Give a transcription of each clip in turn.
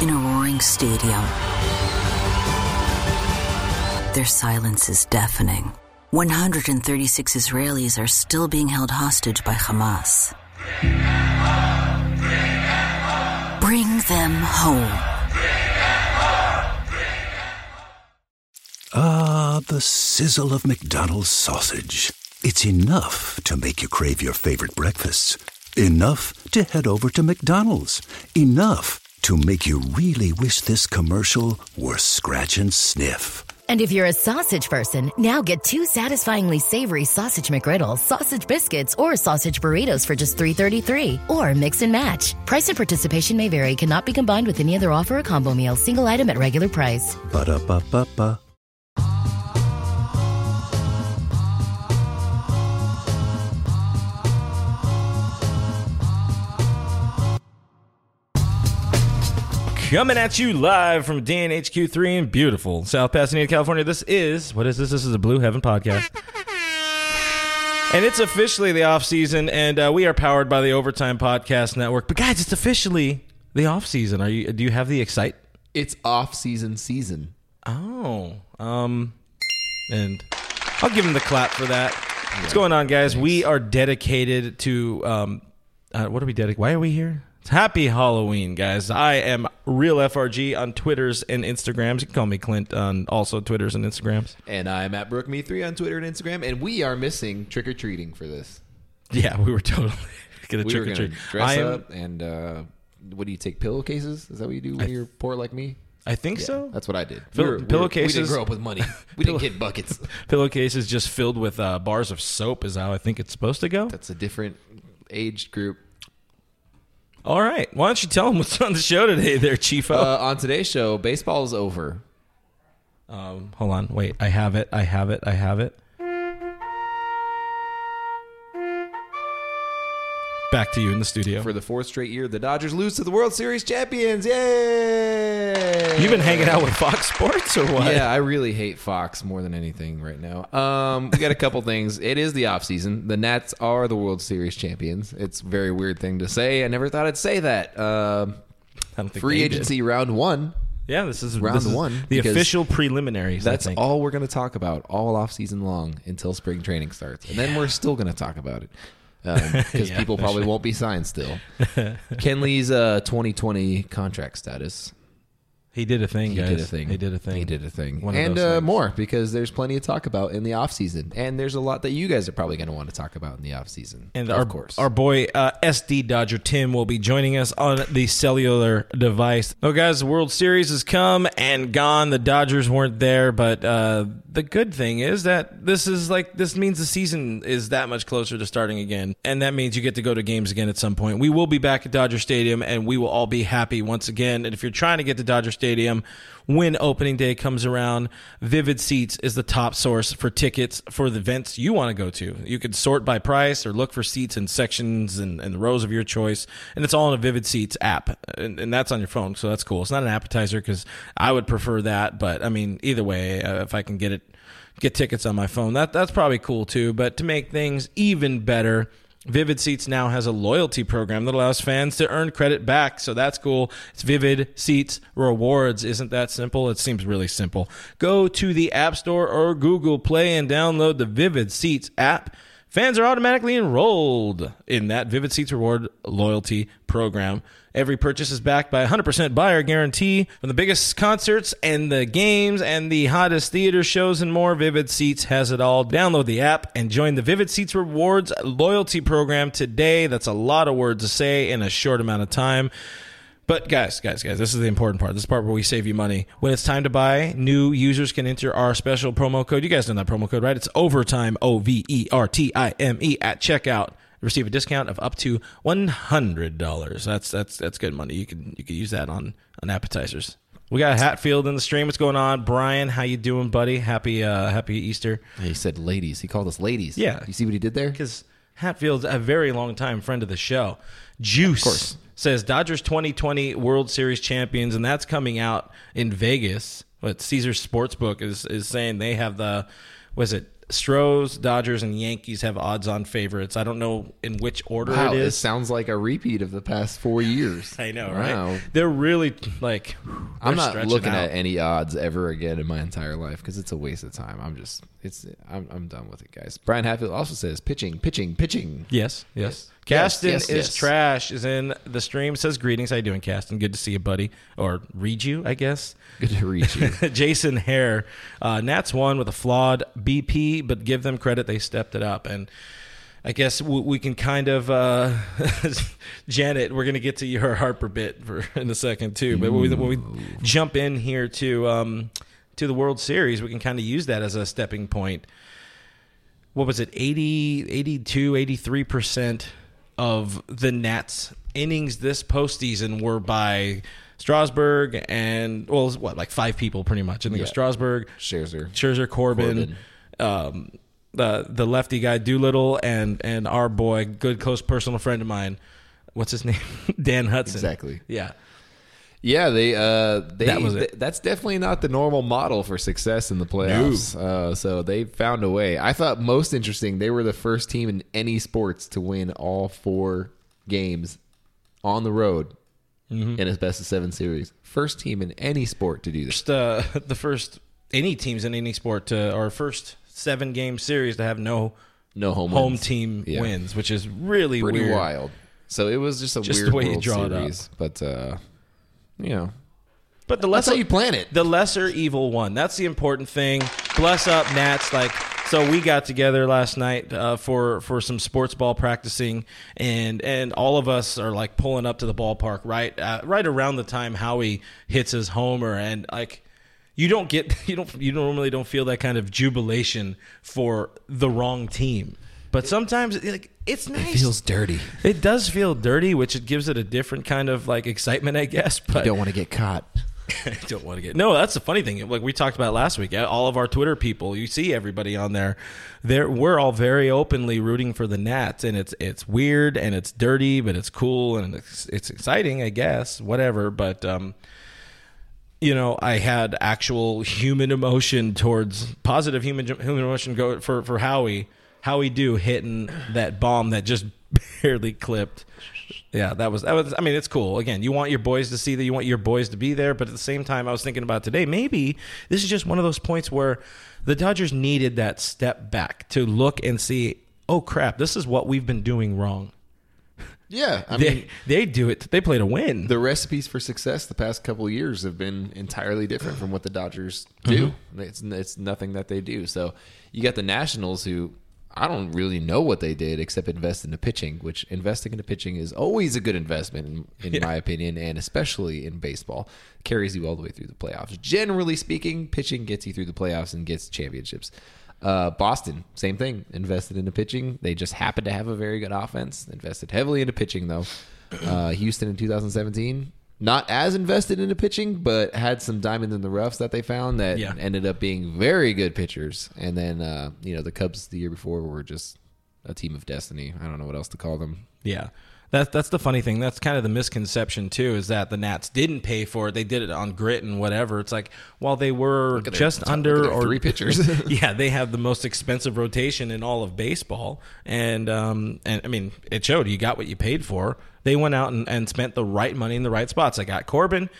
In a roaring stadium, their silence is deafening. 136 Israelis are still being held hostage by Hamas. Bring them home. Ah, the sizzle of McDonald's sausage. It's enough to make you crave your favorite breakfasts. Enough to head over to McDonald's. Enough to make you really wish this commercial were scratch and sniff. And if you're a sausage person, now get two satisfyingly savory sausage McGriddles, sausage biscuits, or sausage burritos for just $3.33. Or mix and match. Price and participation may vary, cannot be combined with any other offer or combo meal, single item at regular price. Ba-da-ba-ba-ba. Coming at you live from DNHQ3 in beautiful South Pasadena, California. This is, what is this? This is a Blue Heaven podcast. And it's officially the off season, and uh, we are powered by the Overtime Podcast Network. But guys, it's officially the off season. Are you? Do you have the excite? It's off season season. Oh, um, and I'll give him the clap for that. What's going on, guys? We are dedicated to um, uh, what are we dedicated? Why are we here? Happy Halloween, guys! I am real FRG on Twitters and Instagrams. You can call me Clint on also Twitters and Instagrams. And I'm at Brooke Me Three on Twitter and Instagram, and we are missing trick or treating for this. Yeah, we were totally gonna We trick or treat. dress I am- up and uh, what do you take pillowcases? Is that what you do when you're poor like me? I think Yeah, so. That's what I did. We were- we were- We didn't grow up with money. We didn't get buckets. Pillowcases just filled with uh, bars of soap is how I think it's supposed to go. That's a different age group. All right. Why don't you tell them what's on the show today, there, Chiefo? Uh, on today's show, baseball is over. um, hold on. Wait. I have it. I have it. I have it. Back to you in the studio. For the fourth straight year, the Dodgers lose to the World Series champions. Yay! You've been hanging out with Fox Sports or what? Yeah, I really hate Fox more than anything right now. Um, we got a couple things. It is the off season. The Nats are the World Series champions. It's a very weird thing to say. I never thought I'd say that. Um think free they did. agency round one. Yeah, this is Round this is one, The official preliminaries. That's all we're going to talk about all off season long until spring training starts, and then we're still going to talk about it because Yeah, people probably right. won't be signed still. Kenley's uh, 2020 contract status. He did a thing, He guys. did a thing. He did a thing. He did a thing. One and uh, more because there's plenty to talk about in the off season, and there's a lot that you guys are probably going to want to talk about in the off season. And of our, course, our boy uh, SD Dodger Tim will be joining us on the cellular device. Oh, guys, the World Series has come and gone. The Dodgers weren't there, but uh, the good thing is that this is like this means the season is that much closer to starting again, and that means you get to go to games again at some point. We will be back at Dodger Stadium, and we will all be happy once again. And if you're trying to get to Dodger Stadium when opening day comes around, Vivid Seats is the top source for tickets for the events you want to go to. You can sort by price or look for seats in sections and, and the rows of your choice, and it's all in a Vivid Seats app, and, and that's on your phone, so that's cool. It's not an appetizer because I would prefer that, but I mean, either way, uh, if I can get it, get tickets on my phone, that that's probably cool too. But to make things even better. Vivid Seats now has a loyalty program that allows fans to earn credit back. So that's cool. It's Vivid Seats Rewards. Isn't that simple? It seems really simple. Go to the App Store or Google Play and download the Vivid Seats app. Fans are automatically enrolled in that Vivid Seats Reward loyalty program. Every purchase is backed by a 100% buyer guarantee. From the biggest concerts and the games and the hottest theater shows and more, Vivid Seats has it all. Download the app and join the Vivid Seats Rewards loyalty program today. That's a lot of words to say in a short amount of time. But guys, guys, guys, this is the important part. This is the part where we save you money. When it's time to buy, new users can enter our special promo code. You guys know that promo code, right? It's overtime, O V E R T I M E at checkout. Receive a discount of up to one hundred dollars. That's that's that's good money. You can you can use that on on appetizers. We got Hatfield in the stream. What's going on, Brian? How you doing, buddy? Happy uh, happy Easter. He said ladies. He called us ladies. Yeah. You see what he did there? Because Hatfield's a very long time friend of the show. Juice course. says Dodgers 2020 World Series champions, and that's coming out in Vegas. But Caesars Sportsbook is is saying they have the was it Stros, Dodgers, and Yankees have odds on favorites. I don't know in which order Wow, it this sounds like a repeat of the past four years. I know, Wow. right? They're really like. I'm not looking out. at any odds ever again in my entire life because it's a waste of time. I'm just, it's, I'm, I'm done with it, guys. Brian Hatfield also says pitching, pitching, pitching. Yes, yes. Yes, Caston yes, is yes. trash. Is in the stream. Says greetings. How you doing, Caston? Good to see you, buddy. Or read you, I guess. Good to read you. Jason Hare. Uh, Nats won with a flawed BP, but give them credit. They stepped it up. And I guess we, we can kind of, uh, Janet, we're going to get to your Harper bit for, in a second, too. But when we, when we jump in here to, um, to the World Series, we can kind of use that as a stepping point. What was it? 80, 82, 83% of the Nats innings this postseason were by Strasburg and well, what like five people pretty much. I think it was Strasburg, Scherzer. Scherzer, Corbin, Um, the the lefty guy Doolittle, and and our boy, good close personal friend of mine. What's his name? Dan Hudson. Exactly. Yeah. Yeah, they uh they That was it. th- that's definitely not the normal model for success in the playoffs. Uh, so they found a way. I thought most interesting they were the first team in any sports to win all four games on the road Mm-hmm. in a best of seven series. First team in any sport to do this. Just uh, the first any teams in any sport to our first seven game series to have no No home home wins. team Yeah. wins, which is really Pretty weird. wild. So it was just a Just weird the way you World draw it up. series, but uh, you know But the that's lesser how you plan it. the lesser evil one. That's the important thing. Bless up, Nats. Like so, we got together last night uh, for for some sports ball practicing, and and all of us are like pulling up to the ballpark right uh, right around the time Howie hits his homer, and like. You don't get you don't you normally don't feel that kind of jubilation for the wrong team, but sometimes like it's nice. It feels dirty. It does feel dirty, which it gives it a different kind of like excitement, I guess. But Don't want to get caught. I don't want to get no. That's the funny thing. Like we talked about last week, all of our Twitter people, you see everybody on there. There, we're all very openly rooting for the Nats, and it's it's weird and it's dirty, but it's cool and it's, it's exciting, I guess. Whatever, but um, you know, I had actual human emotion towards positive human human emotion go for for Howie. Howie do hitting that bomb that just barely clipped. Yeah, that was that was. I mean, it's cool. Again, you want your boys to see that. You want your boys to be there. But at the same time, I was thinking about today. Maybe this is just one of those points where the Dodgers needed that step back to look and see. Oh crap! This is what we've been doing wrong. Yeah, I They mean, they do it. They play to win. the recipes for success the past couple of years have been entirely different from what the Dodgers do. Mm-hmm. It's it's nothing that they do. So you got the Nationals who I don't really know what they did except invest into pitching, which investing into pitching is always a good investment in, in my opinion, and especially in baseball, carries you all the way through the playoffs. Generally speaking, pitching gets you through the playoffs and gets championships. Uh, Boston, same thing. Invested into pitching. They just happened to have a very good offense. Invested heavily into pitching, though. Uh, Houston in 2017, not as invested into pitching, but had some diamonds in the roughs that they found that Yeah. ended up being very good pitchers. And then, uh, you know, the Cubs the year before were just a team of destiny. I don't know what else to call them. Yeah. That's that's the funny thing. That's kind of the misconception too, is that the Nats didn't pay for it. They did it on grit and whatever. It's like while they were their- just under or three pitchers. yeah, they have the most expensive rotation in all of baseball. And um and I mean it showed you got what you paid for. They went out and, and spent the right money in the right spots. I got Corbin.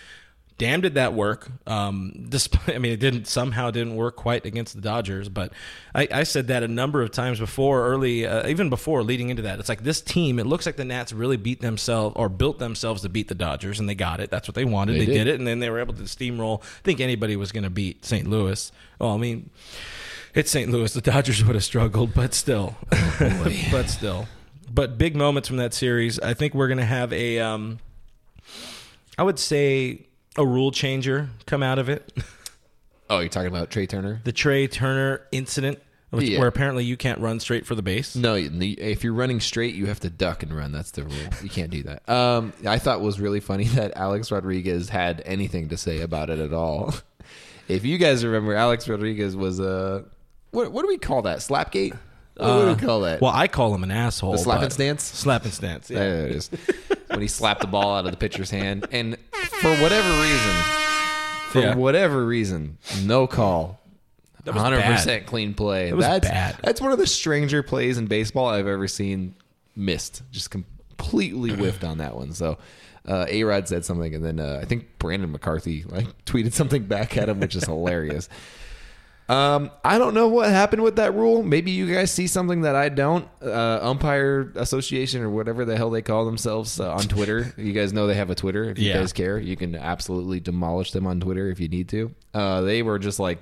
Damn did that work. Um, despite, I mean, it didn't somehow didn't work quite against the Dodgers, but I, I said that a number of times before, early, uh, even before leading into that. It's like this team. It looks like the Nats really beat themselves or built themselves to beat the Dodgers, and they got it. That's what they wanted. They, They did. did. it, and then they were able to steamroll. I think anybody was going to beat St. Louis. Well, I mean, it's St. Louis. The Dodgers would have struggled, but still, but still, but big moments from that series. I think we're going to have a. Um, I would say a rule changer come out of it. Oh, you're talking about Trea Turner? the Trea Turner incident, which, Yeah. where apparently you can't run straight for the base. No, if you're running straight, you have to duck and run. That's the rule. You can't do that. Um, I thought was really funny that Alex Rodriguez had anything to say about it at all. If you guys remember, Alex Rodriguez was a what? What do we call that? Slapgate? What, do we call that? Well, I call him an asshole. The slap but- and stance? Slap and stance. Yeah. There it is. when he slapped the ball out of the pitcher's hand, and for whatever reason, for Yeah. whatever reason, no call. was Hundred bad. percent clean play. That was that's bad. that's one of the stranger plays in baseball I've ever seen missed. Just completely whiffed on that one. So. Uh, A Rod said something, and then uh, I think Brandon McCarthy like tweeted something back at him, which is hilarious. Um, I don't know what happened with that rule. Maybe you guys see something that I don't. Uh, Umpire Association or whatever the hell they call themselves uh, on Twitter. you guys know they have a Twitter. If you Yeah. guys care, you can absolutely demolish them on Twitter if you need to. Uh, they were just like,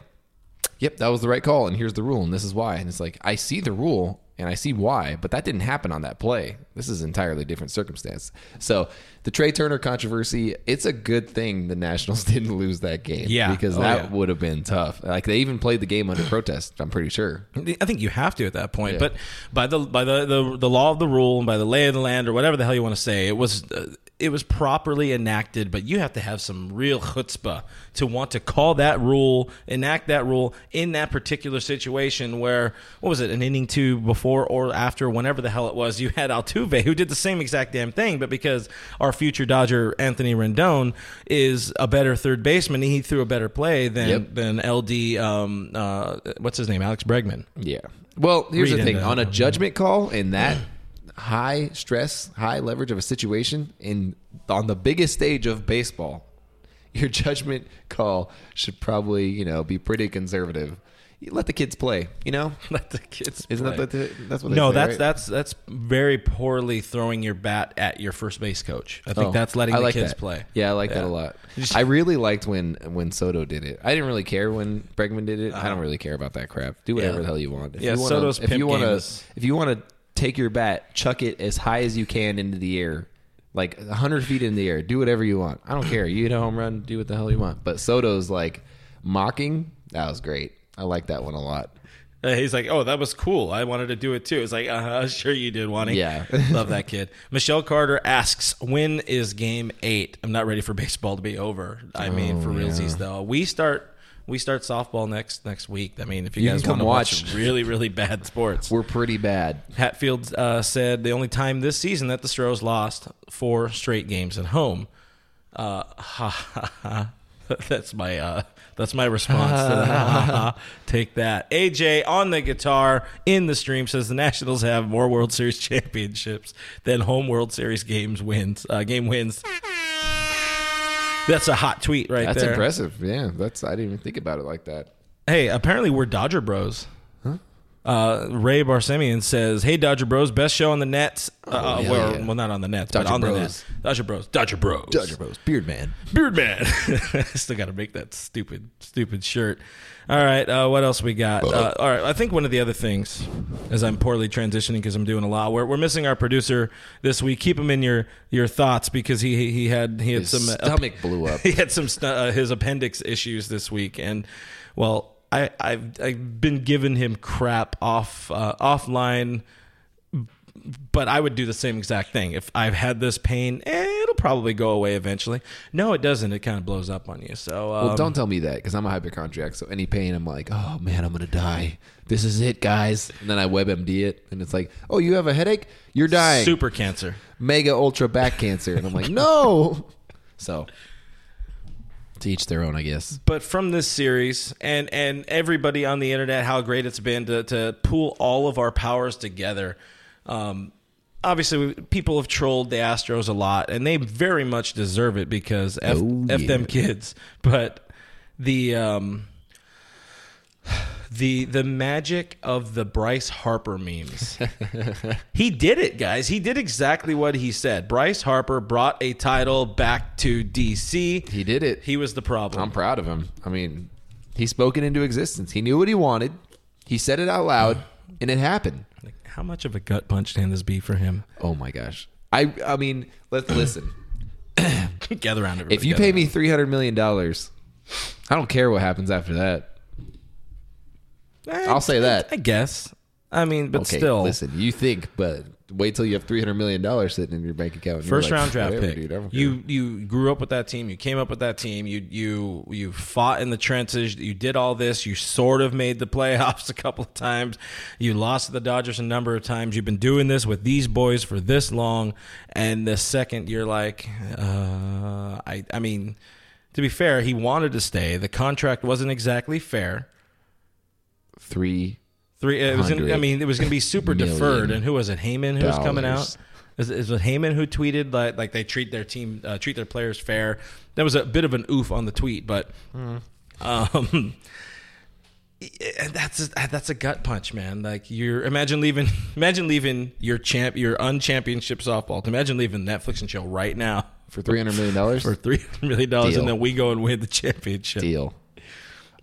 "Yep, that was the right call, and here's the rule, and this is why." And it's like, I see the rule and I see why, but that didn't happen on that play. This is entirely different circumstance. So the Trea Turner controversy, it's a good thing the Nationals didn't lose that game. Yeah. because Oh, that yeah. would have been tough. Like they even played the game under protest. I'm pretty sure. I think you have to at that point. Yeah. But by the by the, the the law of the rule and by the lay of the land or whatever the hell you want to say, it was uh, it was properly enacted. But you have to have some real chutzpah to want to call that rule, enact that rule in that particular situation. Where what was it, an inning two before or after, whenever the hell it was, you had Altuve who did the same exact damn thing, but because our future Dodger Anthony Rendon is a better third baseman, he threw a better play than Yep. than LD. Um, uh, what's his name, Alex Bregman. Yeah. Well, here's Read the thing: on a judgment call in that high stress, high leverage of a situation, in on the biggest stage of baseball, your judgment call should probably you know be pretty conservative. You let the kids play. You know, Let the kids. isn't play. that the, that's what? They no, say, that's right? that's that's very poorly throwing your bat at your first base coach. I think Oh, that's letting I the like kids that. play. Yeah, I like that a lot. I really liked when when Soto did it. I didn't really care when Bregman did it. I don't really care about that crap. Do whatever Uh-huh. Yeah. the hell you want. If Yeah, you wanna, Soto's if you want to if you want to take your bat, chuck it as high as you can into the air, like hundred feet in the air. Do whatever you want. I don't care. You hit a home run, do what the hell you want. But Soto's like mocking. That was great. I like that one a lot. Uh, He's like, oh, that was cool. I wanted to do it too. It's like, uh, huh." sure you did, Wani. Yeah. love that kid. Michelle Carter asks, when is Game Eight? I'm not ready for baseball to be over. I mean, Oh, for realsies though, we start we start softball next next week. I mean, if you, You guys can come want to watch watch. really really bad sports, We're pretty bad. Hatfield uh, said the only time this season that the Stros lost four straight games at home. Uh, ha, ha, ha. That's my uh, that's my response to that. Ha, ha. Take that. AJ on the guitar in the stream says the Nationals have more World Series championships than home World Series games wins. Uh, game wins. That's a hot tweet right there. That's there. impressive. Yeah, that's. I didn't even think about it like that. Hey, apparently we're Dodger Bros. Uh, Ray Barsemian says, "Hey Dodger Bros, best show on the nets. Uh, hell well, yeah. well, not on the nets, Dodger but on the Bros. net. Dodger Bros. Dodger Bros. Dodger Bros, Beard Man. Beard Man. Still got to make that stupid, stupid shirt. All right, uh, what else we got? Uh, all right, I think one of the other things, as I'm poorly transitioning because I'm doing a lot, we're, we're missing our producer this week. Keep him in your your thoughts because he he had he had His some uh, stomach blew up. he had some stu- uh, his appendix issues this week, and well, I, I've I've been giving him crap off uh, offline, but I would do the same exact thing if I've had this pain. Eh, it'll probably go away eventually. No, it doesn't. It kind of blows up on you. So um, Well, don't tell me that because I'm a hypochondriac. So any pain, I'm like, oh man, I'm gonna die. This is it, guys. And then I WebMD it, and it's like, oh, you have a headache? You're dying. super cancer. Mega ultra back cancer, and I'm like, no. So to each their own, I guess. but from this series and and everybody on the internet how great it's been to to pool all of our powers together um obviously people have trolled the astros a lot and they very much deserve it because f, Oh, f them kids but the um the the magic of the Bryce Harper memes. he did it, guys. He did exactly what he said. Bryce Harper brought a title back to DC. He did it. He was the problem. I'm proud of him. I mean, he spoke it into existence. He knew what he wanted. He said it out loud, and it happened. How much of a gut punch can this be for him? Oh my gosh. I I mean, let's listen. Gather around. everybody, If you gather pay around. me three hundred million dollars, I don't care what happens after that. Eh, I'll say that. I guess. I mean, but okay, still, listen. You think, but wait till you have three hundred million dollars sitting in your bank account. and First like, round draft "Whatever, pick. dude, I don't care." you you grew up with that team. You came up with that team. You you you fought in the trenches. You did all this. You sort of made the playoffs a couple of times. You lost to the Dodgers a number of times. You've been doing this with these boys for this long, and the second you're like, uh, I I mean, to be fair, he wanted to stay. The contract wasn't exactly fair. three. Three. It was. In, I mean, it was going to be super deferred. And who was it? Heyman who was coming out. Is, is it Heyman who tweeted like like they treat their team uh, treat their players fair? That was a bit of an oof on the tweet, but um, that's a, that's a gut punch, man. Like you're imagine leaving imagine leaving your champ your unchampionship softball. Imagine leaving Netflix and chill right now for three hundred million dollars. for three million dollars, and then we go and win the championship. deal.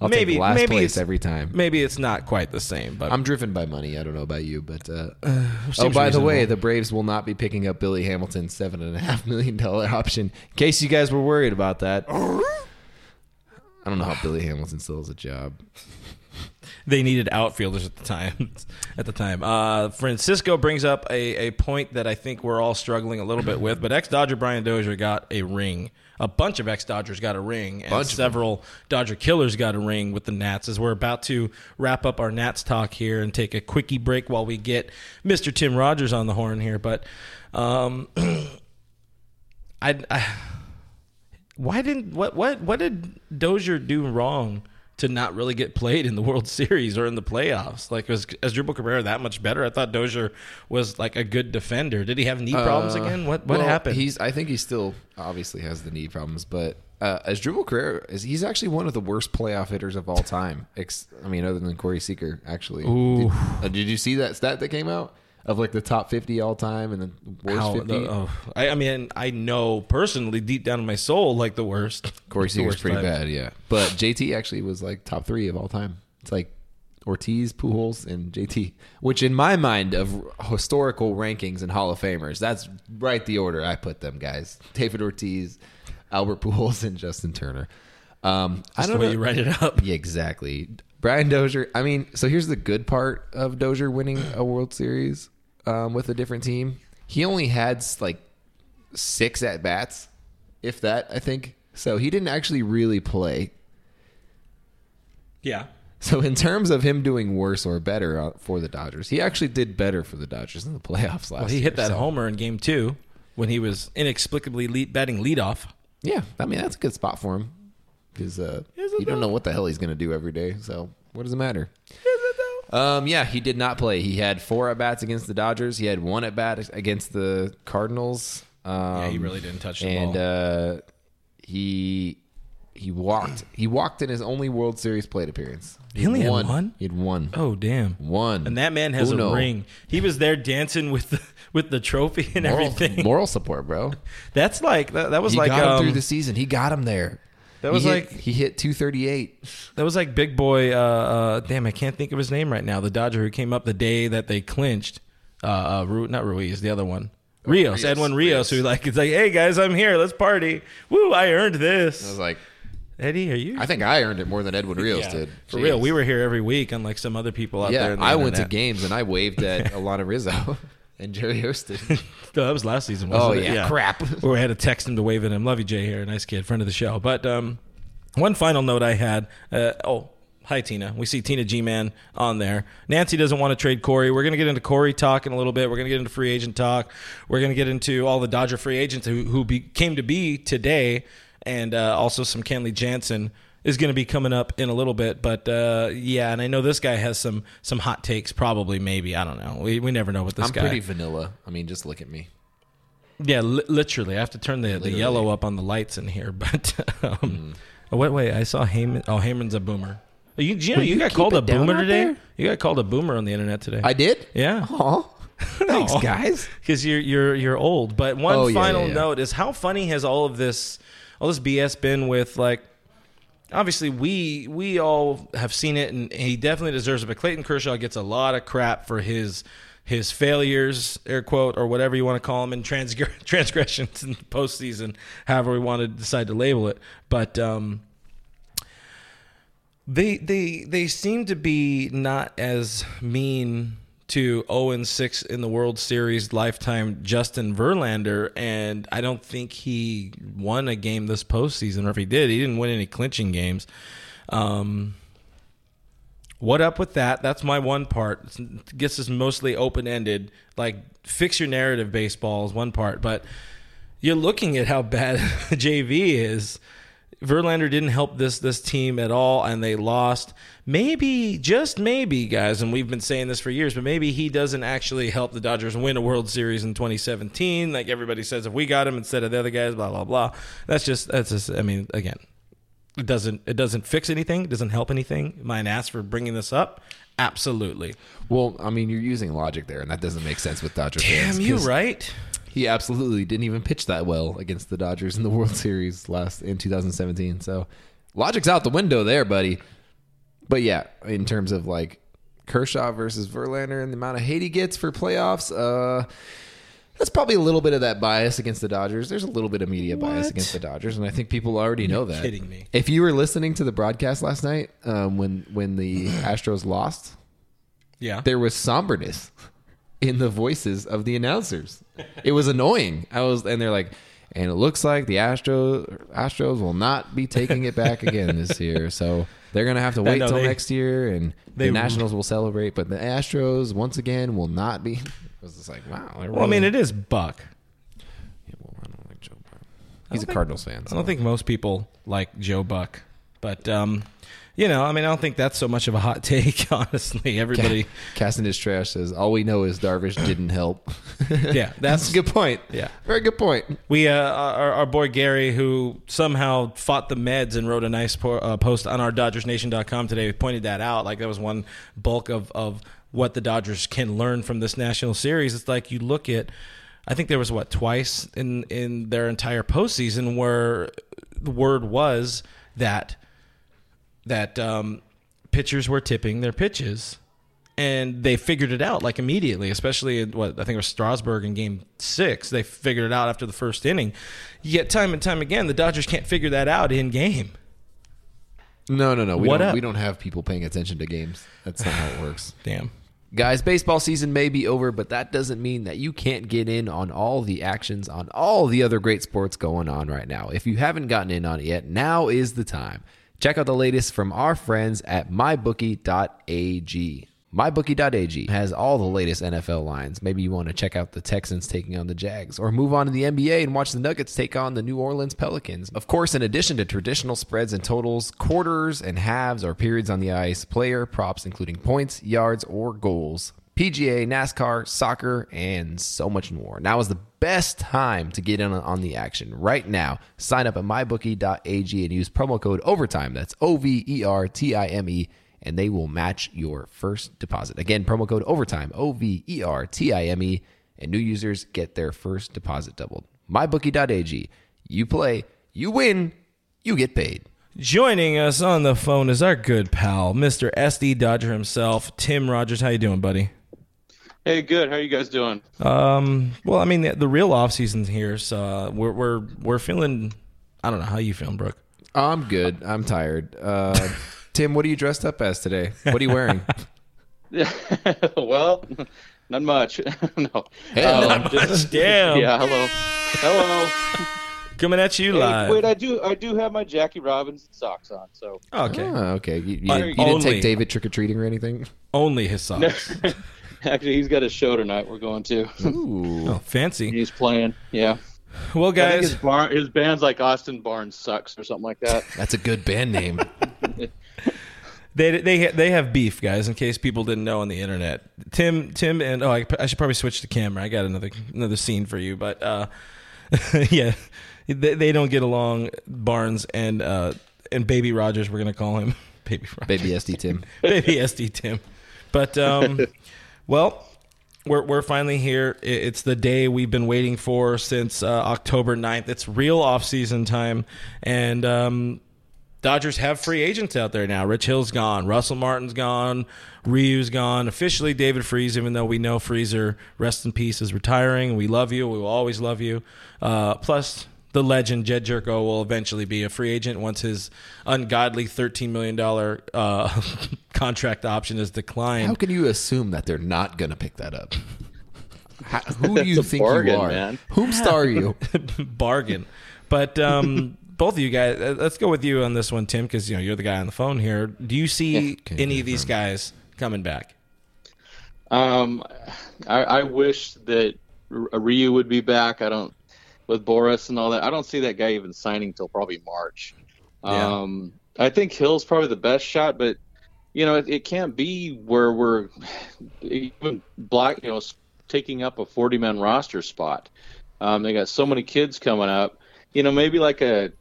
I'll Maybe take last maybe place every time. Maybe it's not quite the same, but I'm driven by money. I don't know about you, but uh, oh, by the way, the Braves will not be picking up Billy Hamilton's seven and a half million dollar option. In case you guys were worried about that, I don't know how Billy Hamilton still has a job. they needed outfielders at the time. at the time, uh, Francisco brings up a, a point that I think we're all struggling a little bit with. But ex Dodger Brian Dozier got a ring. A bunch of ex Dodgers got a ring, and Bunch several Dodger killers got a ring with the Nats. As we're about to wrap up our Nats talk here and take a quickie break while we get Mister Tim Rogers on the horn here, but. Um, I, I why didn't what what what did Dozier do wrong to not really get played in the World Series or in the playoffs? Like was is Asdrubal Cabrera that much better? I thought Dozier was like a good defender. Did he have knee problems again? What what Uh, Well, happened? He's. I think he still obviously has the knee problems, but uh, as Asdrubal Cabrera is, he's actually one of the worst playoff hitters of all time. Ex- I mean, other than Corey Seager, actually. Did, uh, did you see that stat that came out of like the top fifty all time and the worst How- fifty? the- oh, I, I mean, I know personally, deep down in my soul, like the worst. Corey Seager's pretty five. bad, yeah. But JT actually was like top three of all time. It's like Ortiz, Pujols, and JT, which in my mind of historical rankings and Hall of Famers, that's right the order I put them guys: David Ortiz, Albert Pujols, and Justin Turner. Um, I That's don't the way know. you write it up. Yeah, exactly. Brian Dozier. I mean, so here's the good part of Dozier winning a World Series um, with a different team. He only had like six at bats, if that. I think so. He didn't actually really play. Yeah. So in terms of him doing worse or better uh, for the Dodgers, he actually did better for the Dodgers in the playoffs last. Well, he year, hit that so- homer in Game Two when he was inexplicably lead, batting leadoff. Yeah, I mean that's a good spot for him because uh, you don't know what the hell he's going to do every day. So what does it matter? Um, yeah, he did not play. He had four at bats against the Dodgers. He had one at bat against the Cardinals. Um, Yeah, he really didn't touch the and, ball. uh, he he walked. He walked in his only World Series plate appearance. He only had one? He had one. Oh damn! One. And that man has Uno. a ring. He was there dancing with the with the trophy and Moral, everything. moral support, bro. That's like that, that was he like got him um, through the season. He got him there. That He was hit- like- he hit 238. that was like big boy. Uh, uh, damn, I can't think of his name right now. The Dodger who came up the day that they clinched. Uh, uh Ru- not Ruiz, the other one. Rios, Rios, Edwin Rios, who like it's like, hey guys, I'm here. Let's party. Woo! I earned this. I was like, Eddie, are you? I think I earned it more than Edwin Rios Yeah, did. For Jeez. real, we were here every week, unlike some other people out there. Yeah, in the I went to games and I waved at Alanna Rizzo and Jerry Hairston. No, that was last season. Oh, it? yeah, crap. Where we had to text him to wave at him. Love you, Jay. Here, nice kid, friend of the show. But um, one final note I had. Uh, oh, hi Tina. We see Tina G Man on there. Nancy doesn't want to trade Corey. We're gonna get into Corey talk in a little bit. We're gonna get into free agent talk. We're gonna get into all the Dodger free agents who who be, came to be today, and uh, also some Kenley Jansen is going to be coming up in a little bit. But uh, yeah, and I know this guy has some some hot takes. Probably, maybe I don't know. We we never know with this I'm guy. pretty vanilla. I mean, just look at me. Yeah, li- literally. I have to turn the, the yellow up on the lights in here. But um, Mm. oh, wait, wait. I saw Heyman. Oh, Heyman's a boomer. Oh, You, you know, you, you got called a boomer today. there? You got called a boomer on the internet today. I did? yeah. Aw. Thanks, guys. Because you're you're you're old. But one Oh, yeah, final yeah, yeah. note is how funny has all of this all this BS been with like obviously we we all have seen it and he definitely deserves it. But Clayton Kershaw gets a lot of crap for his his failures, air quote, or whatever you want to call them, transgr- transgressions in the postseason, however we want to decide to label it. But um, they they they seem to be not as mean to 0 and 6 in the World Series lifetime Justin Verlander, and I don't think he won a game this postseason, or if he did, he didn't win any clinching games. Um, what up with that? That's my one part. It gets mostly open ended. Like fix your narrative baseball is one part, but you're looking at how bad JV is. Verlander didn't help this this team at all, and they lost. Maybe, just maybe, guys, and we've been saying this for years, but maybe he doesn't actually help the Dodgers win a World Series in 2017. Like everybody says, if we got him instead of the other guys, blah blah blah. That's just that's just. I mean, again, it doesn't it doesn't fix anything. It doesn't help anything. An ass for bringing this up? Absolutely. Well, I mean, you're using logic there, and that doesn't make sense with Dodger fans. Damn you right. He absolutely didn't even pitch that well against the Dodgers in the World Series last in 2017. So logic's out the window there, buddy. But yeah, in terms of like Kershaw versus Verlander and the amount of hate he gets for playoffs, uh, that's probably a little bit of that bias against the Dodgers. There's a little bit of media bias against the Dodgers, and I think people already know that. kidding me. If you were listening to the broadcast last night um, when when the Astros lost, Yeah. there was somberness in the voices of the announcers. It was annoying. I was, and they're like, and it looks like the Astros Astros will not be taking it back again this year. So they're gonna have to wait no, till they- next year, and the Nationals will celebrate, but the Astros once again will not be. I was just like, wow. Well, I mean, it is Buck. Yeah, well, I don't like Joe Buck. He's a Cardinals fan. I don't think most people like Joe Buck, but um, you know, I mean, I don't think that's so much of a hot take. Honestly, everybody, Casting his trash says all we know is Darvish didn't help. yeah, That's a good point. Yeah. very good point. We, uh, our, our boy Gary, who somehow fought the meds and wrote a nice po- uh, post on our DodgersNation.com today, pointed that out. Like that was one bulk of of what the Dodgers can learn from this national series. It's like you look at, I think there was what twice in in their entire postseason where the word was that that um, pitchers were tipping their pitches and they figured it out like immediately, especially in what I think it was Strasburg in game six. They figured it out after the first inning. Yet time and time again, the Dodgers can't figure that out in game. No, no, no. We What don't. up? We don't have people paying attention to games. That's not how it works. Damn. Guys, baseball season may be over, but that doesn't mean that you can't get in on all the actions on all the other great sports going on right now. If you haven't gotten in on it yet, now is the time. Check out the latest from our friends at mybookie.ag. MyBookie.ag has all the latest NFL lines. Maybe you want to check out the Texans taking on the Jags, or move on to the NBA and watch the Nuggets take on the New Orleans Pelicans. Of course, in addition to traditional spreads and totals, quarters and halves or periods on the ice, player props including points, yards, or goals, PGA, NASCAR, soccer, and so much more. Now is the best time to get in on the action. Right now, sign up at mybookie.ag and use promo code OVERTIME. That's O V E R T I M E and they will match your first deposit. Again, promo code OVERTIME, O V E R T I M E, and new users get their first deposit doubled. MyBookie.ag. You play, you win, you get paid. Joining us on the phone is our good pal, Mr. SD Dodger himself, Tim Rogers. How you doing, buddy? Hey, good. How are you guys doing? Um, well, I mean, the, the real off season's here, so uh, we're we're we're feeling. I don't know how you feeling, Brooke. I'm good. I'm tired. Uh, Tim, what are you dressed up as today? What are you wearing? Well, not much. no. Hey, Um, not just- Damn. Yeah. Hello. Hello. Coming at you Hey, live. wait, I do. I do have my Jackie Robinson socks on. So okay, Oh, okay. You, you, you didn't take David trick or treating or anything? only his socks. actually, he's got a show tonight. We're going to. Ooh. oh, fancy. He's playing. Yeah. Well, I think his, guys, bar, his band's like Austin Barnes sucks or something like that. That's a good band name. they they they have beef, guys. In case people didn't know on the internet, Tim Tim and oh, I, I should probably switch the camera. I got another another scene for you, but uh, yeah, they, they don't get along. Barnes and uh and Baby Rogers, we're gonna call him Baby Rogers. Baby SD Tim. Baby SD Tim. But um, well, we're we're finally here. It's the day we've been waiting for since uh, October 9th. It's real off season time, and um, Dodgers have free agents out there now. Rich Hill's gone. Russell Martin's gone. Ryu's gone. Officially, David Freese, even though we know Freezer, rest in peace, is retiring. We love you. We will always love you. Uh, plus, the legend Jedd Gyorko will eventually be a free agent once his ungodly $13 million uh, contract option is declined. How can you assume that they're not going to pick that up? How, who do you think bargain, you are? man. Whomst are you? bargain. But um, both of you guys, uh, let's go with you on this one, Tim, because you know you're the guy on the phone here. Do you see Can any of these guys coming back? Um, I, I wish that R- Ryu would be back. I don't with Boras and all that. I don't see that guy even signing till probably March. Yeah. Um, I think Hill's probably the best shot, but you know it, it can't be where we're even black. You know, taking up a forty man roster spot. Um, they got so many kids coming up. You know, maybe like a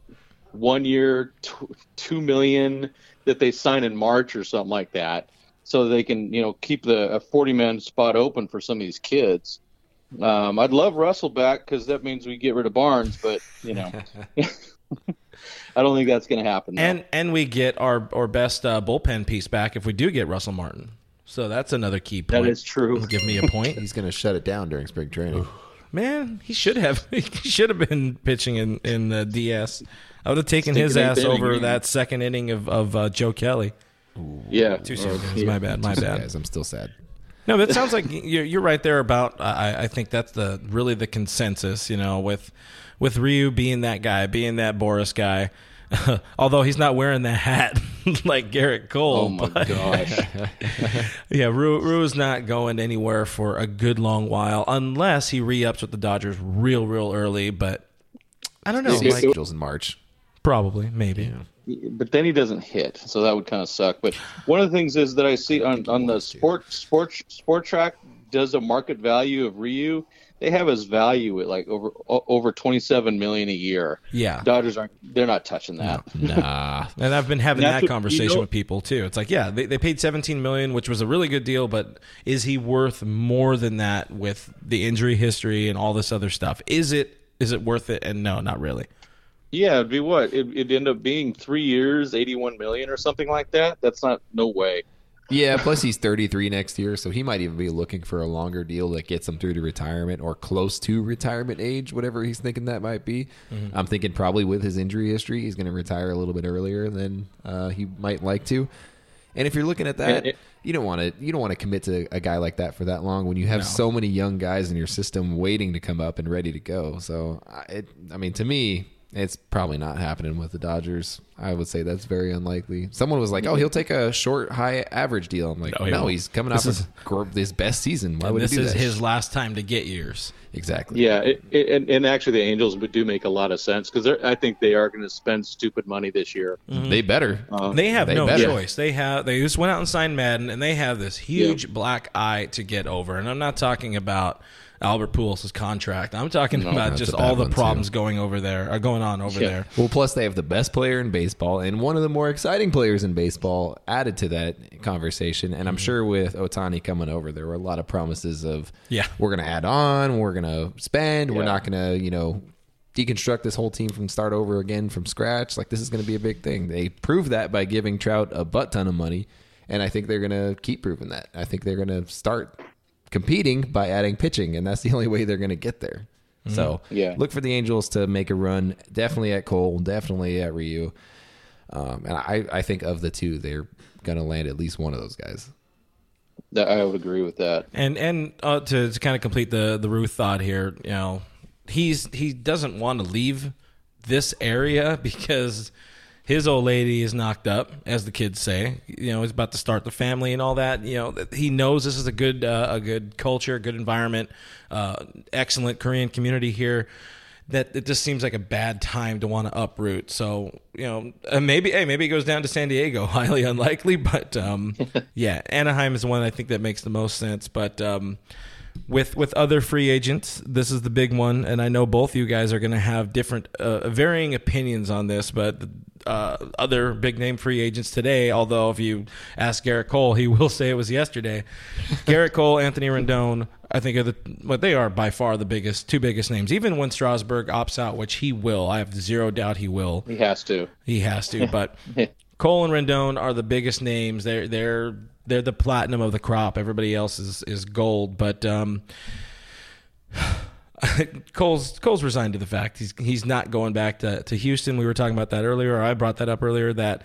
one year, tw- two million that they sign in March or something like that, so they can you know keep the a forty man spot open for some of these kids. Um, I'd love Russell back because that means we get rid of Barnes, but you know, I don't think that's going to happen. though. And and we get our our best uh, bullpen piece back if we do get Russell Martin. So that's another key point. that is true. Give me a point, He's going to shut it down during spring training. man. He should have. He should have been pitching in in the DS. I would have taken Stick his ass inning, over man. that second inning of of uh, Joe Kelly. Yeah, Too soon. Guys. yeah. My bad. My bad. Guys, I'm still sad. No, that sounds like you're, you're right there about. I, I think that's the really the consensus. You know, with with Ryu being that guy, being that Boras guy. Although he's not wearing that hat like Gerrit Cole. Oh my but- gosh. Yeah, Rue, Rue's not going anywhere for a good long while unless he re-ups with the Dodgers real, real early. But I don't know. See, Like, Angels in March. probably, maybe. but then he doesn't hit, so that would kind of suck. But one of the things is that I see on on the sport sport Spotrac does a market value of Ryu. They have his value at like over over twenty seven million a year. Yeah. Dodgers aren't. They're not touching that. Nah. And I've been having that what- conversation you know- with people too. It's like, yeah, they, they paid 17 million, which was a really good deal, but is he worth more than that with the injury history and all this other stuff? Is it is it worth it? And no, not really. Yeah, it'd be what? It, it'd end up being three years, eighty one million or something like that. That's not no way. Yeah, plus he's 33 next year, so he might even be looking for a longer deal that gets him through to retirement or close to retirement age, whatever he's thinking that might be. I'm thinking probably with his injury history, he's going to retire a little bit earlier than uh, he might like to. And if you're looking at that, it- you don't want to you don't want to commit to a guy like that for that long when you have so many young guys in your system waiting to come up and ready to go. So, it, I mean, to me, it's probably not happening with the Dodgers. I would say that's very unlikely. Someone was like, "Oh, he'll take a short, high average deal." I'm like, No, he "No, won't. he's coming This off is- his best season. Why would this he do is that?" his last time to get years. exactly. Yeah, it, it, and, and actually, the Angels would do make a lot of sense because I think they are going to spend stupid money this year. Mm-hmm. They better. Uh, they have They no better. choice. They have they just went out and signed Maddon, and they have this huge black eye to get over. And I'm not talking about Albert Pujols' contract. I'm talking about just all the one, too. problems going over there, are going on over Yeah. there. Well, plus they have the best player in baseball and one of the more exciting players in baseball added to that conversation. And I'm mm-hmm. sure with Ohtani coming over, there were a lot of promises of, Yeah. we're going to add on, we're going to spend, we're not going to, you know, deconstruct this whole team from start over again from scratch. Like this is going to be a big thing. They proved that by giving Trout a butt ton of money, and I think they're going to keep proving that. I think they're going to start competing by adding pitching, and that's the only way they're going to get there. So Yeah. look for the Angels to make a run. Definitely at Cole, definitely at Ryu. Um, and I, I think of the two, they're going to land at least one of those guys. That- I would agree with that. And and uh, to, to kind of complete the the Ruth thought here, you know, he's he doesn't want to leave this area because his old lady is knocked up, as the kids say. You know, he's about to start the family and all that. You know, he knows this is a good uh, a good culture, good environment, uh, excellent Korean community here. That it just seems like a bad time to want to uproot. So you know, uh, maybe hey, maybe he goes down to San Diego. Highly unlikely, but um, yeah, Anaheim is the one I think that makes the most sense. But um, with with other free agents, this is the big one, and I know both you guys are going to have different, uh, varying opinions on this. But uh, other big name free agents today, although if you ask Gerrit Cole, he will say it was yesterday. Gerrit Cole, Anthony Rendon, I think are the but they are by far the biggest, two biggest names. Even when Strasburg opts out, which he will, I have zero doubt he will. He has to. He has to, but Cole and Rendon are the biggest names. They're they're they're the platinum of the crop. Everybody else is is gold, but um, Cole's Cole's resigned to the fact he's he's not going back to, to Houston. We were talking about that earlier, or I brought that up earlier. That